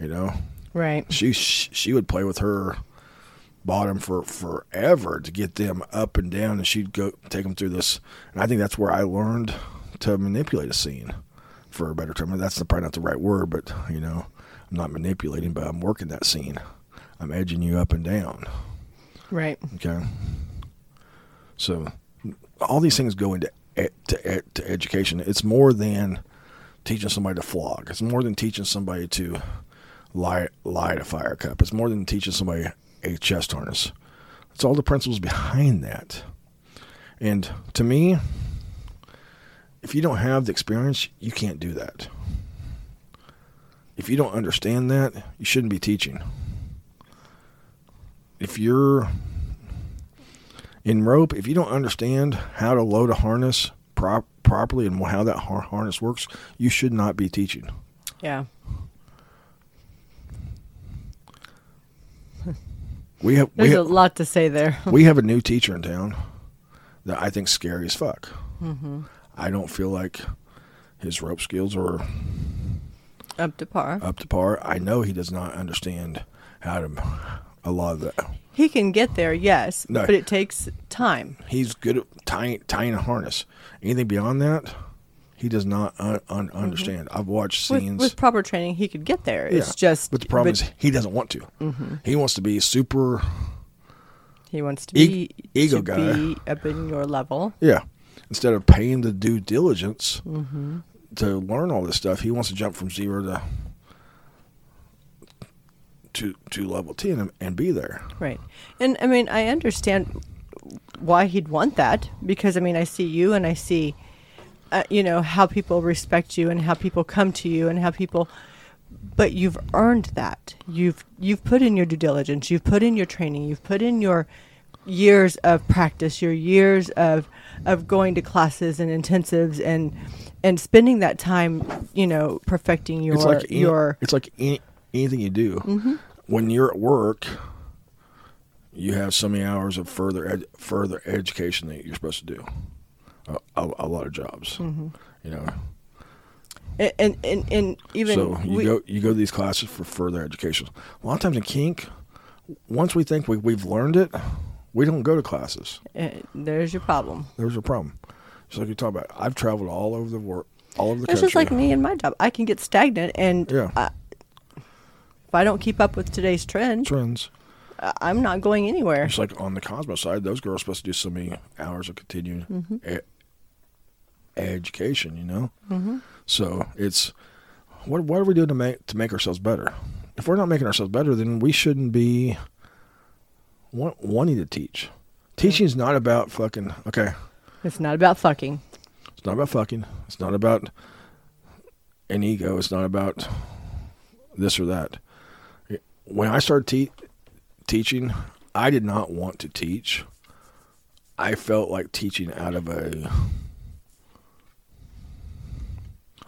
Speaker 2: You know,
Speaker 3: Right.
Speaker 2: she she would play with her bottom for forever to get them up and down, and she'd go take them through this. And I think that's where I learned to manipulate a scene, for a better term. That's probably not the right word, but you know, I'm not manipulating, but I'm working that scene. I'm edging you up and down.
Speaker 3: Right.
Speaker 2: Okay. So all these things go into to, to education. It's more than teaching somebody to flog. It's more than teaching somebody to lie light a fire cup. It's more than teaching somebody a chest harness. It's all the principles behind that. And to me, if you don't have the experience, you can't do that. If you don't understand that, you shouldn't be teaching. If you're in rope, if you don't understand how to load a harness prop- properly and how that har- harness works, you should not be teaching.
Speaker 3: Yeah.
Speaker 2: We have we
Speaker 3: There's a lot to say there. [laughs]
Speaker 2: we have a new teacher in town that I think scary as fuck. Mm-hmm. I don't feel like his rope skills are
Speaker 3: Up to par.
Speaker 2: up to par. I know he does not understand how to a lot of that.
Speaker 3: He can get there, yes,
Speaker 2: No.
Speaker 3: but it takes time.
Speaker 2: He's good at tying tying a harness. Anything beyond that, he does not un- un- understand. I've watched scenes.
Speaker 3: with proper training, he could get there.
Speaker 2: Yeah,
Speaker 3: It's just.
Speaker 2: but the problem
Speaker 3: but
Speaker 2: is he doesn't want to.
Speaker 3: Mm-hmm.
Speaker 2: He wants to be super.
Speaker 3: he wants to
Speaker 2: e-
Speaker 3: be
Speaker 2: ego
Speaker 3: to
Speaker 2: guy.
Speaker 3: be up in your level.
Speaker 2: Yeah, instead of paying the due diligence
Speaker 3: Mm-hmm.
Speaker 2: to learn all this stuff, he wants to jump from zero to to to level ten and, and be there.
Speaker 3: Right. And I mean, I understand why he'd want that because I mean, I see you and I see, uh, you know, how people respect you and how people come to you and how people. But you've earned that. You've you've put in your due diligence. You've put in your training. You've put in your years of practice. Your years of of going to classes and intensives and and spending that time, you know, perfecting your
Speaker 2: it's like any-
Speaker 3: your
Speaker 2: it's like any, anything you do.
Speaker 3: Mm-hmm.
Speaker 2: When you're at work, you have so many hours of further ed- further education that you're supposed to do. A, a, a lot of jobs,
Speaker 3: Mm-hmm.
Speaker 2: you know.
Speaker 3: and and, and, and even
Speaker 2: so you
Speaker 3: we-
Speaker 2: go you go to these classes for further education. A lot of times in kink, once we think we, we've learned it, we don't go to classes.
Speaker 3: Uh, there's your problem.
Speaker 2: There's a problem. Just like you talk about, I've traveled all over the world, all over the
Speaker 3: It's
Speaker 2: country.
Speaker 3: just like me and my job. I can get stagnant, and
Speaker 2: Yeah.
Speaker 3: I, if I don't keep up with today's trend,
Speaker 2: Trends.
Speaker 3: I'm not going anywhere.
Speaker 2: Just like on the Cosmo side, those girls are supposed to do so many hours of continuing
Speaker 3: Mm-hmm.
Speaker 2: Education. You know. Mm-hmm. So it's what what are we doing to make to make ourselves better? If we're not making ourselves better, then we shouldn't be wa- wanting to teach. Teaching is not about fucking okay.
Speaker 3: It's not about fucking.
Speaker 2: It's not about fucking. It's not about an ego. It's not about this or that. When I started te- teaching, I did not want to teach. I felt like teaching out of a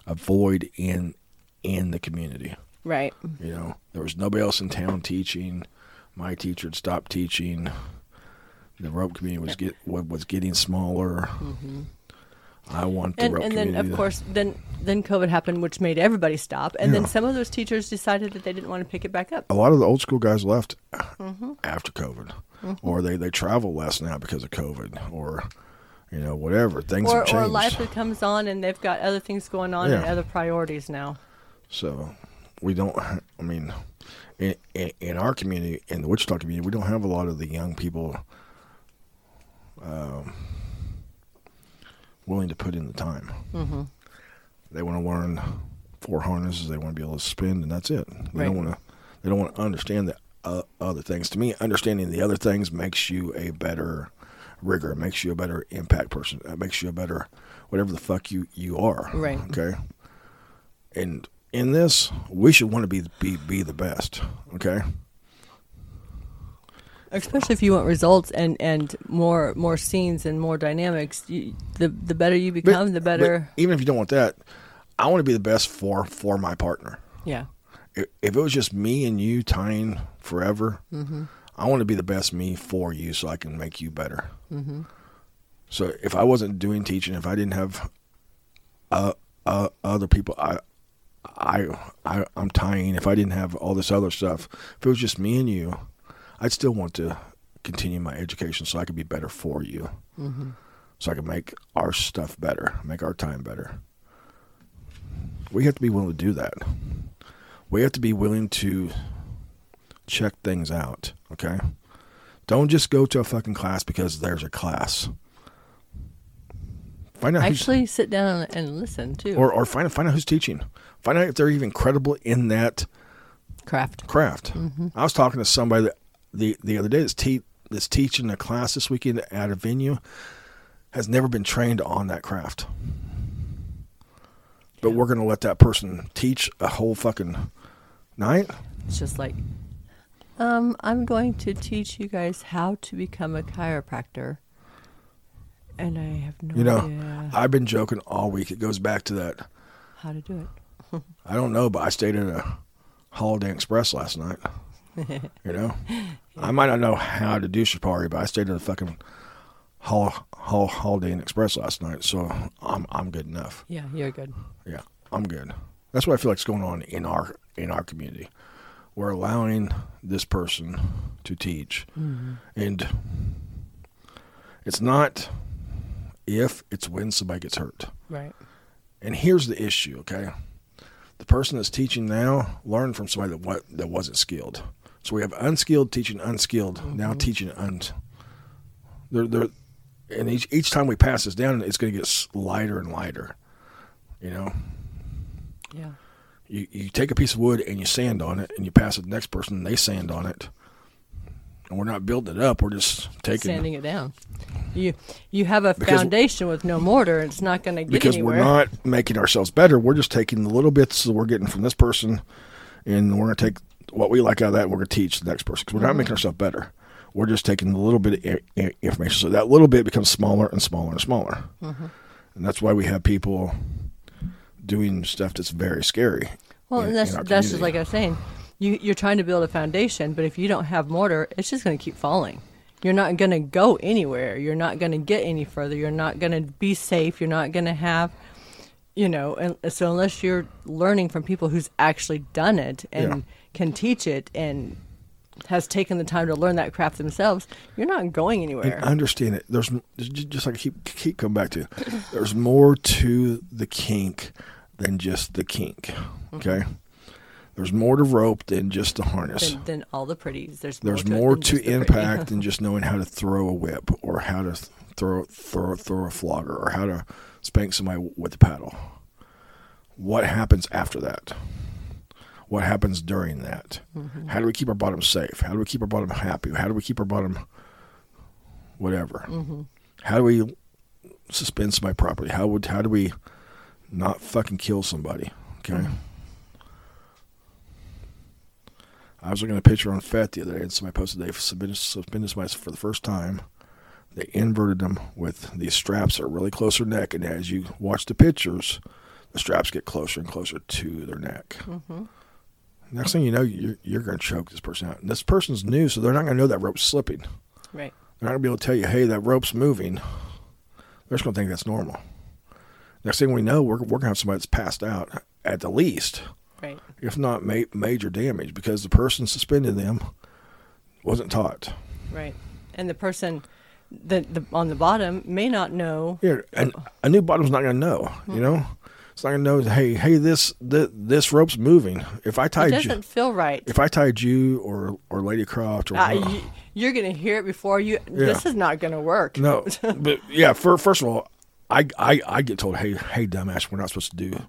Speaker 2: a void in in the community.
Speaker 3: Right.
Speaker 2: You know, there was nobody else in town teaching. My teacher had stopped teaching. The rope community was get wa- was getting smaller. I want the
Speaker 3: And
Speaker 2: rope
Speaker 3: and then of course then then COVID happened, which made everybody stop. And then some of those teachers decided that they didn't want to pick it back up.
Speaker 2: a lot of the old school guys left
Speaker 3: Mm-hmm.
Speaker 2: after COVID, or they they travel less now because of COVID, or You know, whatever things
Speaker 3: or
Speaker 2: have changed.
Speaker 3: or life comes on and they've got other things going on and other priorities now.
Speaker 2: So we don't. I mean, in, in, in our community, in the Wichita community, we don't have a lot of the young people um, willing to put in the time.
Speaker 3: Mm-hmm.
Speaker 2: They want to learn four harnesses. They want to be able to spin, and that's it. They
Speaker 3: Right.
Speaker 2: don't want to. They don't want to understand the uh, other things. To me, understanding the other things makes you a better rigger. It makes you a better impact person. It makes you a better whatever the fuck you you are.
Speaker 3: Right.
Speaker 2: Okay. And in this, we should want to be be be the best. Okay.
Speaker 3: Especially if you want results and, and more more scenes and more dynamics, you, the the better you
Speaker 2: But-
Speaker 3: become, the better.
Speaker 2: even if you don't want that, I want to be the best for for my partner.
Speaker 3: yeah,
Speaker 2: If if it was just me and you tying forever,
Speaker 3: Mm-hmm.
Speaker 2: I want to be the best me for you, so I can make you better.
Speaker 3: Mm-hmm.
Speaker 2: So if I wasn't doing teaching, if I didn't have uh, uh, other people, I, I, I, I'm tying. If I didn't have all this other stuff, if it was just me and you, I'd still want to continue my education so I could be better for you,
Speaker 3: Mm-hmm.
Speaker 2: so I can make our stuff better, make our time better. We have to be willing to do that. We have to be willing to check things out. Okay. Don't just go to a fucking class because there's a class. Find out who's,
Speaker 3: actually sit down and listen too.
Speaker 2: or or find find out who's teaching. Find out if they're even credible in that
Speaker 3: craft.
Speaker 2: craft. Mm-hmm. I was talking to somebody that the the other day that's te- that's teaching a class this weekend at a venue has never been trained on that craft. But we're going to let that person teach a whole fucking night.
Speaker 3: It's just like, um, I'm going to teach you guys how to become a chiropractor, and I have no
Speaker 2: You know,
Speaker 3: idea
Speaker 2: I've been joking all week. It goes back to that.
Speaker 3: how to do it. [laughs]
Speaker 2: I don't know, but I stayed at a Holiday Express last night. [laughs] you know, I might not know how to do shibari, but I stayed at a fucking Hol- Hol- Holiday Inn Express last night, so I'm I'm good enough.
Speaker 3: Yeah, you're good.
Speaker 2: Yeah, I'm good. That's what I feel like's going on in our in our community. We're allowing this person to teach, mm-hmm. and it's not if it's when somebody gets hurt.
Speaker 3: Right.
Speaker 2: And here's the issue, okay? The person that's teaching now learned from somebody that what that wasn't skilled. So we have unskilled teaching unskilled, now mm-hmm. teaching un. They're they're, and each each time we pass this down, it's going to get lighter and lighter. You know,
Speaker 3: Yeah.
Speaker 2: You you take a piece of wood and you sand on it, and you pass it to the next person, and they sand on it. And we're not building it up; we're just taking
Speaker 3: Sanding it down. You you have a
Speaker 2: Because-
Speaker 3: foundation with no mortar. And it's not going to get
Speaker 2: because
Speaker 3: anywhere.
Speaker 2: we're not making ourselves better. We're just taking the little bits that we're getting from this person, and we're going to take what we like out of that. And we're going to teach the next person because we're not making mm-hmm. ourselves better. We're just taking the little bit of information, so that little bit becomes smaller and smaller and smaller, mm-hmm. and that's why we have people doing stuff that's very scary.
Speaker 3: Well,
Speaker 2: in-
Speaker 3: and that's that's just like I was saying. You you're trying to build a foundation, but if you don't have mortar, it's just going to keep falling. You're not going to go anywhere. You're not going to get any further. You're not going to be safe. You're not going to have, you know. And so unless you're learning from people who's actually done it and
Speaker 2: Yeah.
Speaker 3: can teach it and has taken the time to learn that craft themselves, you're not going anywhere.
Speaker 2: And understand it. There's just like I keep keep coming back to. There's more to the kink than just the kink. Okay. There's more to rope than just the harness.
Speaker 3: than, than all the pretties. There's
Speaker 2: There's
Speaker 3: more
Speaker 2: more
Speaker 3: to, it
Speaker 2: to
Speaker 3: than just the pretty.
Speaker 2: impact than [laughs] just knowing how to throw a whip or how to throw throw throw a flogger or how to spank somebody with a paddle. What happens after that? What happens during that?
Speaker 3: Mm-hmm.
Speaker 2: How do we keep our bottom safe? How do we keep our bottom happy? How do we keep our bottom whatever?
Speaker 3: Mm-hmm.
Speaker 2: How do we suspend somebody properly? How would how do we not fucking kill somebody? Okay.
Speaker 3: Mm-hmm.
Speaker 2: I was looking at a picture on Fet the other day, and somebody posted they've suspended, suspended somebody for the first time. They inverted them with these straps that are really close to their neck, and as you watch the pictures, the straps get closer and closer to their neck.
Speaker 3: Mm-hmm.
Speaker 2: Next thing you know, you're, you're going to choke this person out. And this person's new, so they're not going to know that rope's slipping.
Speaker 3: Right.
Speaker 2: They're not going to be able to tell you, hey, that rope's moving. They're just going to think that's normal. Next thing we know, we're, we're going to have somebody that's passed out at the least,
Speaker 3: Right.
Speaker 2: if not ma- major damage, because the person suspending them wasn't taught.
Speaker 3: Right. And the person the, the on the bottom may not know.
Speaker 2: Yeah, and a new bottom's not going to know.
Speaker 3: Hmm.
Speaker 2: You know, it's not going to know. Hey, hey, this th- this rope's moving. If I tied you,
Speaker 3: doesn't feel right.
Speaker 2: if I tied you or or Lady Croft or
Speaker 3: Uh, you, you're gonna hear it before you. This is not gonna work.
Speaker 2: no, [laughs] but yeah. For first of all, I, I I get told, hey hey dumbass, we're not supposed to do.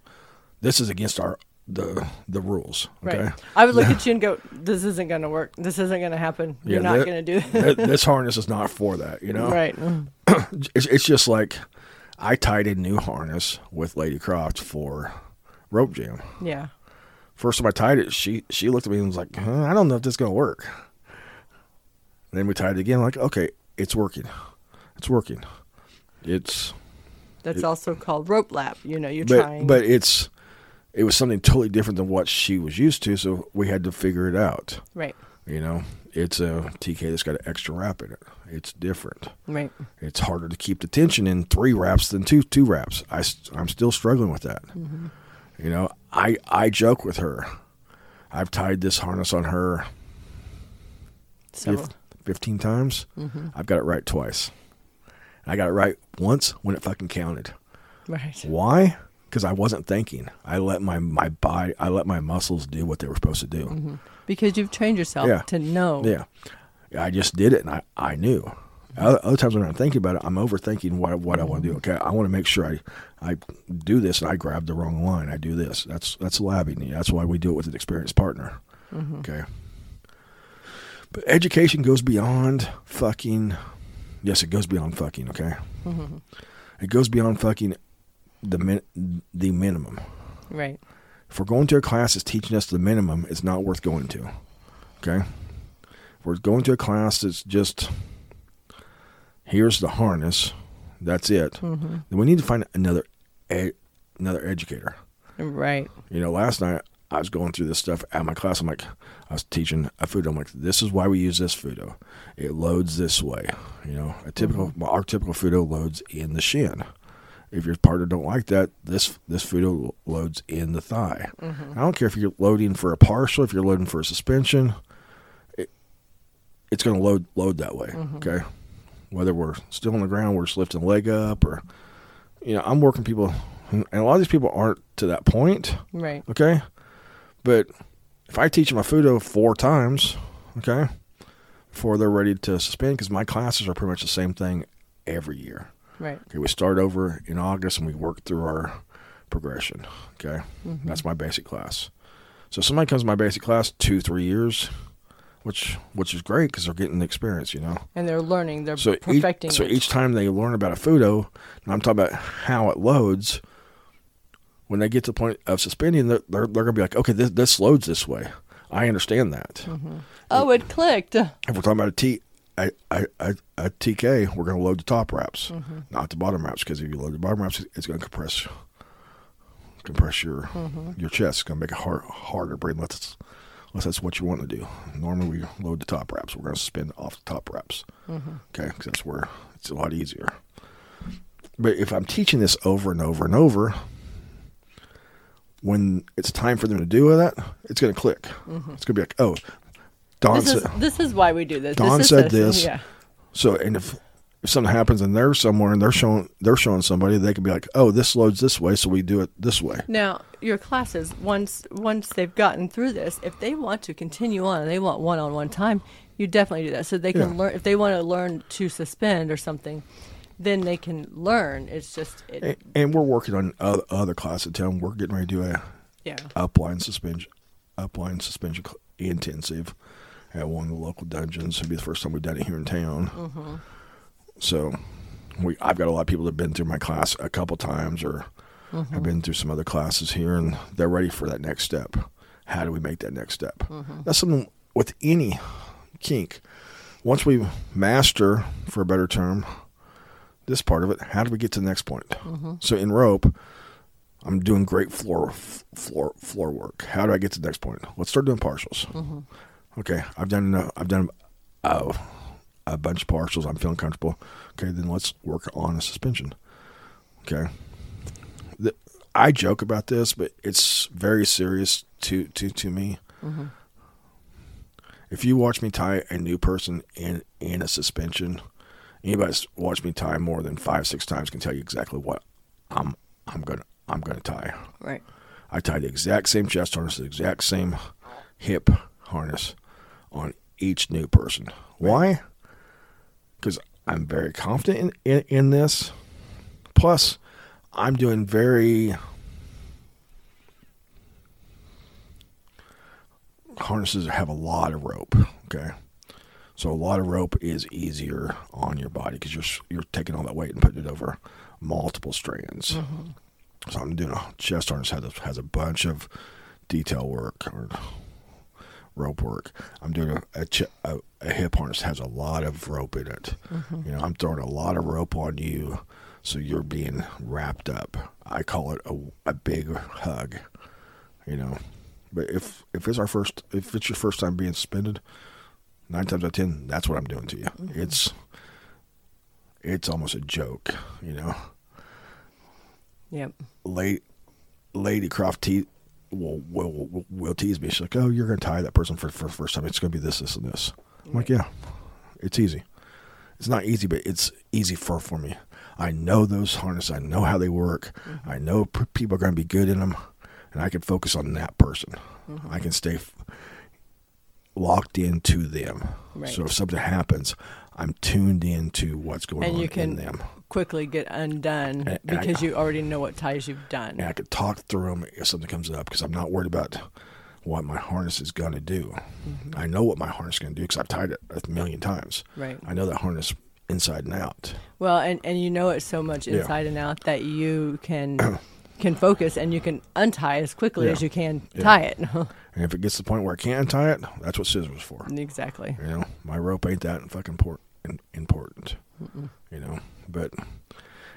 Speaker 2: This is against our the the rules. Okay.
Speaker 3: Right. I would look [laughs] at you and go, "This isn't gonna work. This isn't gonna happen. You're not gonna do
Speaker 2: Th- [laughs] this harness is not for that. You know.
Speaker 3: Right. [clears throat]
Speaker 2: It's, it's just like I tied a new harness with Lady Croft for rope jam.
Speaker 3: Yeah.
Speaker 2: First time I tied it, she she looked at me and was like, huh, "I don't know if this is gonna work." Then we tied it again. Like, okay, it's working. It's working. It's
Speaker 3: That's also called rope lab. You know, you're
Speaker 2: but
Speaker 3: trying.
Speaker 2: but it's it was something totally different than what she was used to. So we had to figure it out.
Speaker 3: right.
Speaker 2: You know, it's a TK that's got an extra wrap in it. It's different.
Speaker 3: Right.
Speaker 2: It's harder to keep the tension in three wraps than two two wraps. I I'm still struggling with that.
Speaker 3: Mm-hmm.
Speaker 2: You know, I I joke with her. I've tied this harness on her
Speaker 3: So
Speaker 2: 15 times.
Speaker 3: Mm-hmm.
Speaker 2: I've got it right twice. I got it right once when it fucking counted.
Speaker 3: right.
Speaker 2: Why? Because I wasn't thinking. I let my my body, I let my muscles do what they were supposed to do. Mm-hmm.
Speaker 3: Because you've trained yourself
Speaker 2: Yeah.
Speaker 3: to know.
Speaker 2: Yeah, I just did it, and I I knew. Other, other times when I'm thinking about it, I'm overthinking what what I want to do. Okay, I want to make sure I I do this, and I grab the wrong line. I do this. That's that's labbing. That's why we do it with an experienced partner. Mm-hmm. Okay. But education goes beyond fucking. Yes, it goes beyond fucking. Okay. It goes beyond fucking the min- the minimum.
Speaker 3: Right.
Speaker 2: If we're going to a class that's teaching us the minimum, it's not worth going to. Okay? If we're going to a class that's just here's the harness, that's it. Mm-hmm. Then we need to find another ed- another educator.
Speaker 3: Right.
Speaker 2: You know, last night I was going through this stuff at my class. I'm like, I was teaching a fudo. I'm like, this is why we use this fudo. It loads this way. You know, a typical mm-hmm. our typical fudo loads in the shin. If your partner don't like that, this this fudo loads in the thigh. Mm-hmm. I don't care if you're loading for a partial, if you're loading for a suspension. It, it's going to load load that way. Mm-hmm. Okay, whether we're still on the ground, we're just lifting leg up, or you know, I'm working people, and a lot of these people aren't to that point.
Speaker 3: Right.
Speaker 2: Okay. But if I teach them a fudo four times, okay, before they're ready to suspend, because my classes are pretty much the same thing every year.
Speaker 3: Right.
Speaker 2: Okay, we start over in August and we work through our progression. Okay, mm-hmm. that's my basic class. So somebody comes to my basic class two, three years, which which is great because they're getting the experience, you know.
Speaker 3: And they're learning. They're
Speaker 2: So each,
Speaker 3: perfecting.
Speaker 2: so each time they learn about a fudo, and I'm talking about how it loads. When they get to the point of suspending, they're they're, they're gonna be like, okay, this this loads this way. I understand that. Mm-hmm.
Speaker 3: oh, it clicked.
Speaker 2: If we're talking about a T, a, a, a, a TK, we're gonna load the top wraps, mm-hmm. not the bottom wraps, because if you load the bottom wraps, it's gonna compress compress your mm-hmm. your chest. It's gonna make it hard harder to breathe. Unless it's, unless that's what you want to do. Normally, we load the top wraps. We're gonna spin off the top wraps. Okay, because that's where it's a lot easier. But if I'm teaching this over and over and over, when it's time for them to do that, it's going to click. Mm-hmm. It's going to be like, oh, Don
Speaker 3: This is
Speaker 2: said.
Speaker 3: this is why we do this.
Speaker 2: Don
Speaker 3: this is
Speaker 2: said this.
Speaker 3: Yeah.
Speaker 2: So, and if if something happens and they're somewhere and they're showing they're showing somebody, they can be like, oh, this loads this way, so we do it this way.
Speaker 3: Now, your classes once once they've gotten through this, if they want to continue on and they want one-on-one time, you definitely do that. So they can
Speaker 2: Yeah.
Speaker 3: learn if they want to learn to suspend or something, then they can learn. It's just it,
Speaker 2: And, and we're working on other, other classes in town. We're getting ready to do a
Speaker 3: yeah.
Speaker 2: upline suspension upline suspension intensive at one of the local dungeons. It'll be the first time we've done it here in town. Mm-hmm. So we I've got a lot of people that have been through my class a couple times or have mm-hmm. been through some other classes here and they're ready for that next step. How do we make that next step? Mm-hmm. That's something with any kink. Once we master, for a better term, this part of it, how do we get to the next point? So in rope, I'm doing great floor floor floor work. How do I get to the next point? Let's start doing partials. Okay, I've done enough, I've done uh, a bunch of partials. I'm feeling comfortable. Okay, then let's work on a suspension. Okay, the, I joke about this, but it's very serious to to to me. If you watch me tie a new person in in a suspension, Anybody that's watched me tie more than five, six times can tell you exactly what I'm I'm gonna I'm gonna tie.
Speaker 3: Right.
Speaker 2: I tie the exact same chest harness, the exact same hip harness on each new person. Why? Because I'm very confident in, in, in this. Plus, I'm doing very harnesses have a lot of rope. Okay, so a lot of rope is easier on your body because you're you're taking all that weight and putting it over multiple strands. Mm-hmm. So I'm doing a chest harness has a, has a bunch of detail work or rope work. I'm doing a, a, ch- a, a hip harness has a lot of rope in it. Mm-hmm. You know, I'm throwing a lot of rope on you, so you're being wrapped up. I call it a, a big hug. You know, but if if it's our first, if it's your first time being suspended, nine times out of ten, that's what I'm doing to you. Mm-hmm. It's it's almost a joke. You know
Speaker 3: Yep.
Speaker 2: late Lady Croft te- will, will will will tease me. She's like, "Oh, you're going to tie that person for for the first time. It's going to be this, this, and this." I'm like, "Yeah, it's easy. It's not easy, but it's easy for for me. I know those harnesses. I know how they work. Mm-hmm. I know p- people are going to be good in them, and I can focus on that person. Mm-hmm. I can stay f- locked into them.
Speaker 3: Right.
Speaker 2: So if something happens, I'm tuned into what's going on
Speaker 3: And
Speaker 2: on
Speaker 3: you can
Speaker 2: in them."
Speaker 3: quickly get undone
Speaker 2: And- and I-
Speaker 3: because you already know what ties you've done.
Speaker 2: and I could talk through them if something comes up because I'm not worried about what my harness is going to do. Mm-hmm. I know what my harness is going to do because I've tied it a million times.
Speaker 3: Right.
Speaker 2: I know that harness inside and out.
Speaker 3: Well, and, and you know it so much
Speaker 2: Yeah.
Speaker 3: inside and out that you can [clears throat] can focus and you can untie as quickly
Speaker 2: Yeah.
Speaker 3: as you can
Speaker 2: Yeah.
Speaker 3: tie it. [laughs]
Speaker 2: And if it gets to the point where I can't untie it, that's what scissors for.
Speaker 3: exactly.
Speaker 2: You know, my rope ain't that fucking port- important. You know, but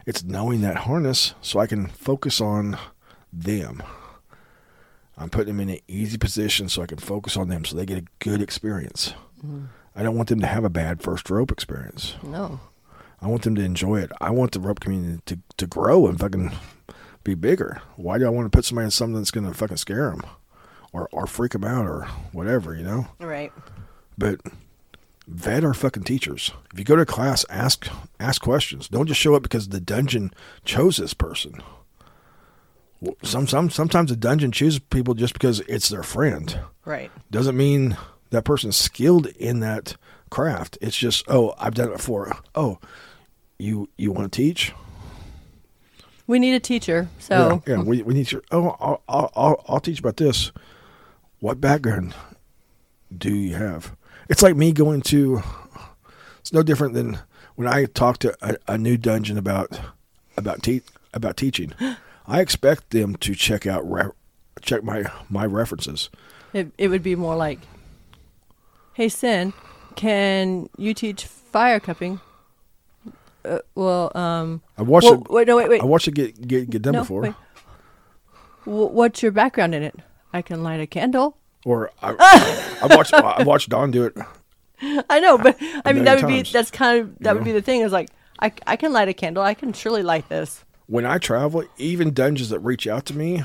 Speaker 2: it's knowing that harness so I can focus on them. I'm putting them in an easy position so I can focus on them so they get a good experience. Mm-hmm. I don't want them to have a bad first rope experience.
Speaker 3: No.
Speaker 2: I want them to enjoy it. I want the rope community to, to grow and fucking be bigger. Why do I want to put somebody in something that's going to fucking scare them or, or freak them out or whatever, you know?
Speaker 3: Right.
Speaker 2: But vet our fucking teachers. If you go to class, ask ask questions. Don't just show up because the dungeon chose this person. Some some sometimes the dungeon chooses people just because it's their friend.
Speaker 3: Right.
Speaker 2: Doesn't mean that person's skilled in that craft. It's just oh I've done it before. Oh, you you want to teach?
Speaker 3: We need a teacher. So
Speaker 2: yeah, yeah we we need your oh I'll, I'll I'll I'll teach about this. What background do you have? It's like me going to. It's no different than when I talk to a, a new dungeon about about te- about teaching. [gasps] I expect them to check out re- check my my references.
Speaker 3: it, it would be more like, hey, Syn, can you teach fire cupping? Uh, well, um,
Speaker 2: I watched
Speaker 3: well,
Speaker 2: it.
Speaker 3: wait, no, wait, wait.
Speaker 2: I watched it get get, get done
Speaker 3: no,
Speaker 2: before.
Speaker 3: wait. Wh- what's your background in it? I can light a candle.
Speaker 2: Or I, [laughs] I watched I watched Don do it.
Speaker 3: I know, but [laughs] I mean that would be that's kind of that
Speaker 2: You
Speaker 3: would
Speaker 2: know?
Speaker 3: be the thing is like I I can light a candle. I can surely light this.
Speaker 2: when I travel, even dungeons that reach out to me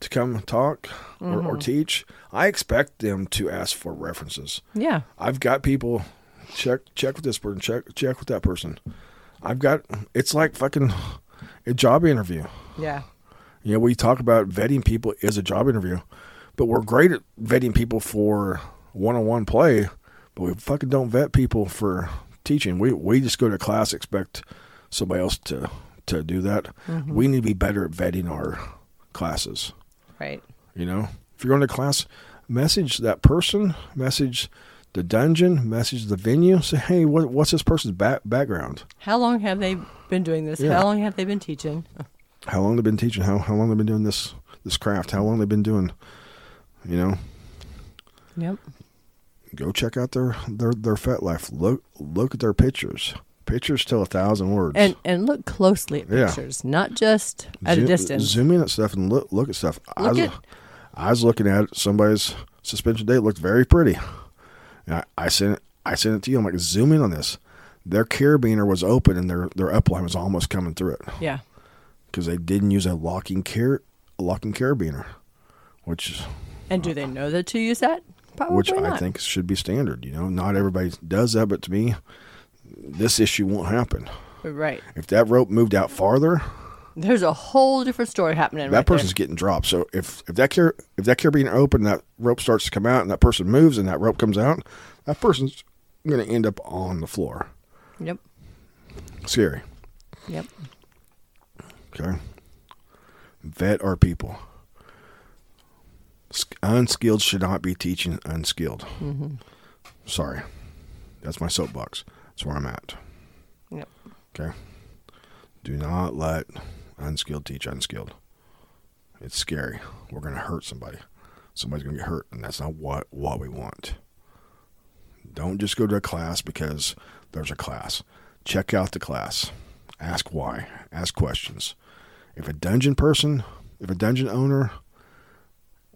Speaker 2: to come talk or,
Speaker 3: Mm-hmm.
Speaker 2: or teach, I expect them to ask for references.
Speaker 3: Yeah.
Speaker 2: I've got people check check with this person, check check with that person. I've got it's like fucking a job interview.
Speaker 3: Yeah.
Speaker 2: You know, we talk about vetting people is a job interview, but we're great at vetting people for one-on-one play, but we fucking don't vet people for teaching. We we just go to class expect somebody else to to do that. Mm-hmm. We need to be better at vetting our classes.
Speaker 3: Right.
Speaker 2: You know, if you're going to class, message that person, message the dungeon, message the venue. Say, hey, what, what's this person's back, background?
Speaker 3: How long have they been doing this?
Speaker 2: Yeah.
Speaker 3: How long have they been teaching? [laughs]
Speaker 2: How long they've been teaching? How how long they've been doing this this craft? How long they've been doing? You know,
Speaker 3: Yep.
Speaker 2: go check out their their their FetLife. Look look at their pictures. Pictures tell a thousand words.
Speaker 3: And and look closely at
Speaker 2: Yeah.
Speaker 3: pictures, not just at
Speaker 2: Zoom-
Speaker 3: a distance.
Speaker 2: Zoom in at stuff and look look at stuff. I was,
Speaker 3: at-
Speaker 2: I was looking at somebody's suspension date. It looked very pretty. And I, I sent it. I sent it to you. I'm like, zoom in on this. Their carabiner was open and their their upline was almost coming through it
Speaker 3: Yeah.
Speaker 2: Because they didn't use a locking car a locking carabiner, which
Speaker 3: And do they know that to use that? Probably
Speaker 2: which
Speaker 3: not.
Speaker 2: I think should be standard. You know, not everybody does that, but to me, this issue won't happen.
Speaker 3: Right.
Speaker 2: If that rope moved out farther,
Speaker 3: There's a whole different story happening.
Speaker 2: that
Speaker 3: right there.
Speaker 2: person's getting dropped. So if if that car if that carabiner open, that rope starts to come out, and that person moves, and that rope comes out, that person's going to end up on the floor.
Speaker 3: Yep.
Speaker 2: Scary.
Speaker 3: Yep.
Speaker 2: Okay. Vet our people. Unskilled should not be teaching unskilled. Mm-hmm. Sorry. That's my soapbox. That's where I'm at.
Speaker 3: Yep.
Speaker 2: Okay. Do not let unskilled teach unskilled. It's scary. We're going to hurt somebody. Somebody's going to get hurt, and that's not what, what we want. Don't just go to a class because there's a class. Check out the class. Ask why. Ask questions. If a dungeon person, if a dungeon owner,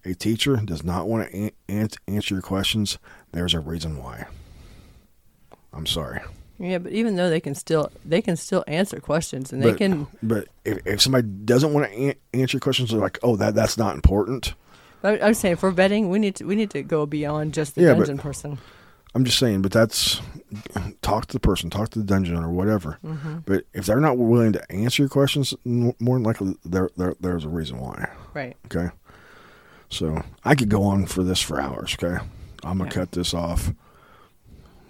Speaker 2: a teacher does not want to an- an- answer your questions, there's a reason why. I'm sorry.
Speaker 3: Yeah, but even though they can still they can still answer questions and they
Speaker 2: but,
Speaker 3: can
Speaker 2: But if, if somebody doesn't want to an- answer your questions, they're like, "Oh, that that's not important."
Speaker 3: I, I'm saying for vetting, we need to we need to go beyond just the
Speaker 2: Yeah, but-
Speaker 3: dungeon person.
Speaker 2: I'm just saying, but that's talk to the person, talk to the dungeon or whatever.
Speaker 3: Mm-hmm.
Speaker 2: But if they're not willing to answer your questions, more than likely there, there there's a reason why.
Speaker 3: Right.
Speaker 2: Okay. So I could go on for this for hours. Okay. I'm gonna
Speaker 3: Yeah.
Speaker 2: cut this off.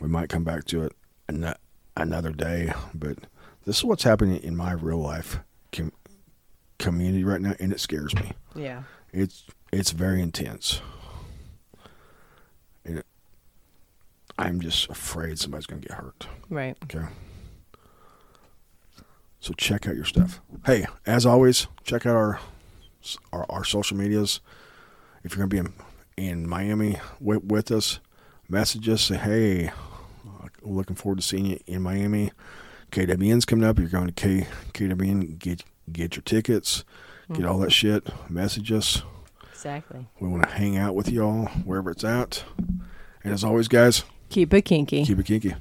Speaker 2: We might come back to it an- another day, but this is what's happening in my real life com- community right now, and it scares me.
Speaker 3: Yeah.
Speaker 2: It's it's very intense. And it, I'm just afraid somebody's gonna get hurt.
Speaker 3: Right.
Speaker 2: Okay. So check out your stuff. Hey, as always, check out our our, our social medias. If you're gonna be in, in Miami with, with us, message us. Say, hey, looking forward to seeing you in Miami. KWN's coming up. You're going to K KWN. Get get your tickets. Get all that shit. Message us.
Speaker 3: Exactly.
Speaker 2: We want to hang out with y'all wherever it's at. And as always, guys,
Speaker 3: Keep it kinky.
Speaker 2: keep it kinky.